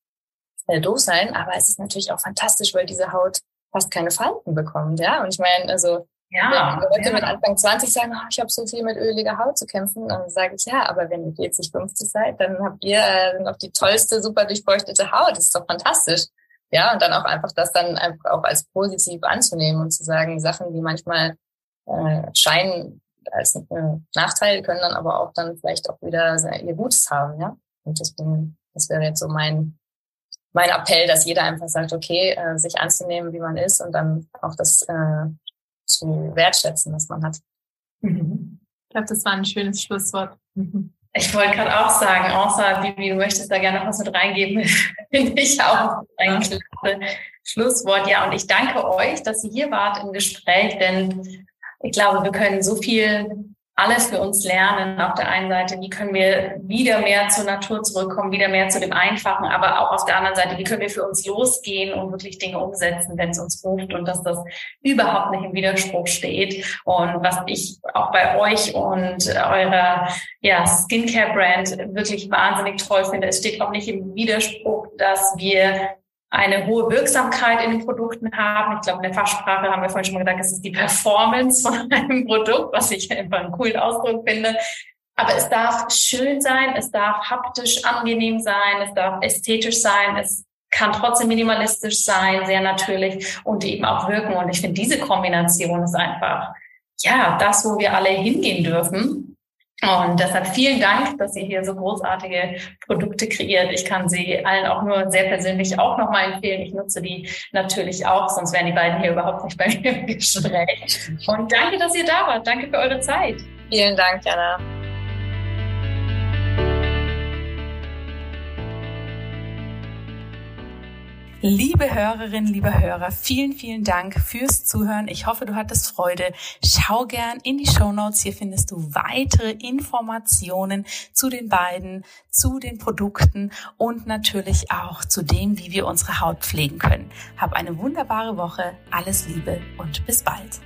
äh, doof sein, aber es ist natürlich auch fantastisch, weil diese Haut fast keine Falten bekommt, ja. Und ich meine, also ja, wenn Leute ja. mit Anfang 20 sagen, oh, ich habe so viel mit öliger Haut zu kämpfen, dann sage ich ja, aber wenn ihr 40, 50 seid, dann habt ihr äh, noch die tollste, super durchfeuchtete Haut. Das ist doch fantastisch. Ja, und dann auch einfach das dann einfach auch als positiv anzunehmen und zu sagen, Sachen, die manchmal äh, scheinen als äh, Nachteil, können dann aber auch dann vielleicht auch wieder ihr Gutes haben, ja. Und deswegen, das wäre jetzt so mein mein Appell, dass jeder einfach sagt, okay, äh, sich anzunehmen, wie man ist und dann auch das äh, zu wertschätzen, was man hat. Mhm. Ich glaube, das war ein schönes Schlusswort. Mhm. Ich wollte gerade auch sagen, außer Bibi, du möchtest da gerne noch was mit reingeben, finde ich auch ein klasse Schlusswort. Ja, und ich danke euch, dass ihr hier wart im Gespräch, denn ich glaube, wir können so viel alles für uns lernen. Auf der einen Seite, wie können wir wieder mehr zur Natur zurückkommen, wieder mehr zu dem Einfachen, aber auch auf der anderen Seite, wie können wir für uns losgehen und wirklich Dinge umsetzen, wenn es uns ruft und dass das überhaupt nicht im Widerspruch steht. Und was ich auch bei euch und eurer ja, Skincare-Brand wirklich wahnsinnig toll finde, es steht auch nicht im Widerspruch, dass wir eine hohe Wirksamkeit in den Produkten haben. Ich glaube, in der Fachsprache haben wir vorhin schon mal gesagt, es ist die Performance von einem Produkt, was ich einfach einen coolen Ausdruck finde. Aber es darf schön sein, es darf haptisch angenehm sein, es darf ästhetisch sein, es kann trotzdem minimalistisch sein, sehr natürlich und eben auch wirken. Und ich finde, diese Kombination ist einfach, ja, das, wo wir alle hingehen dürfen. Und deshalb vielen Dank, dass ihr hier so großartige Produkte kreiert. Ich kann sie allen auch nur sehr persönlich auch nochmal empfehlen. Ich nutze die natürlich auch, sonst wären die beiden hier überhaupt nicht bei mir im Gespräch. Und danke, dass ihr da wart. Danke für eure Zeit. Vielen Dank, Jana. Liebe Hörerinnen, liebe Hörer, vielen, vielen Dank fürs Zuhören. Ich hoffe, du hattest Freude. Schau gern in die Show Notes. Hier findest du weitere Informationen zu den beiden, zu den Produkten und natürlich auch zu dem, wie wir unsere Haut pflegen können. Hab eine wunderbare Woche. Alles Liebe und bis bald.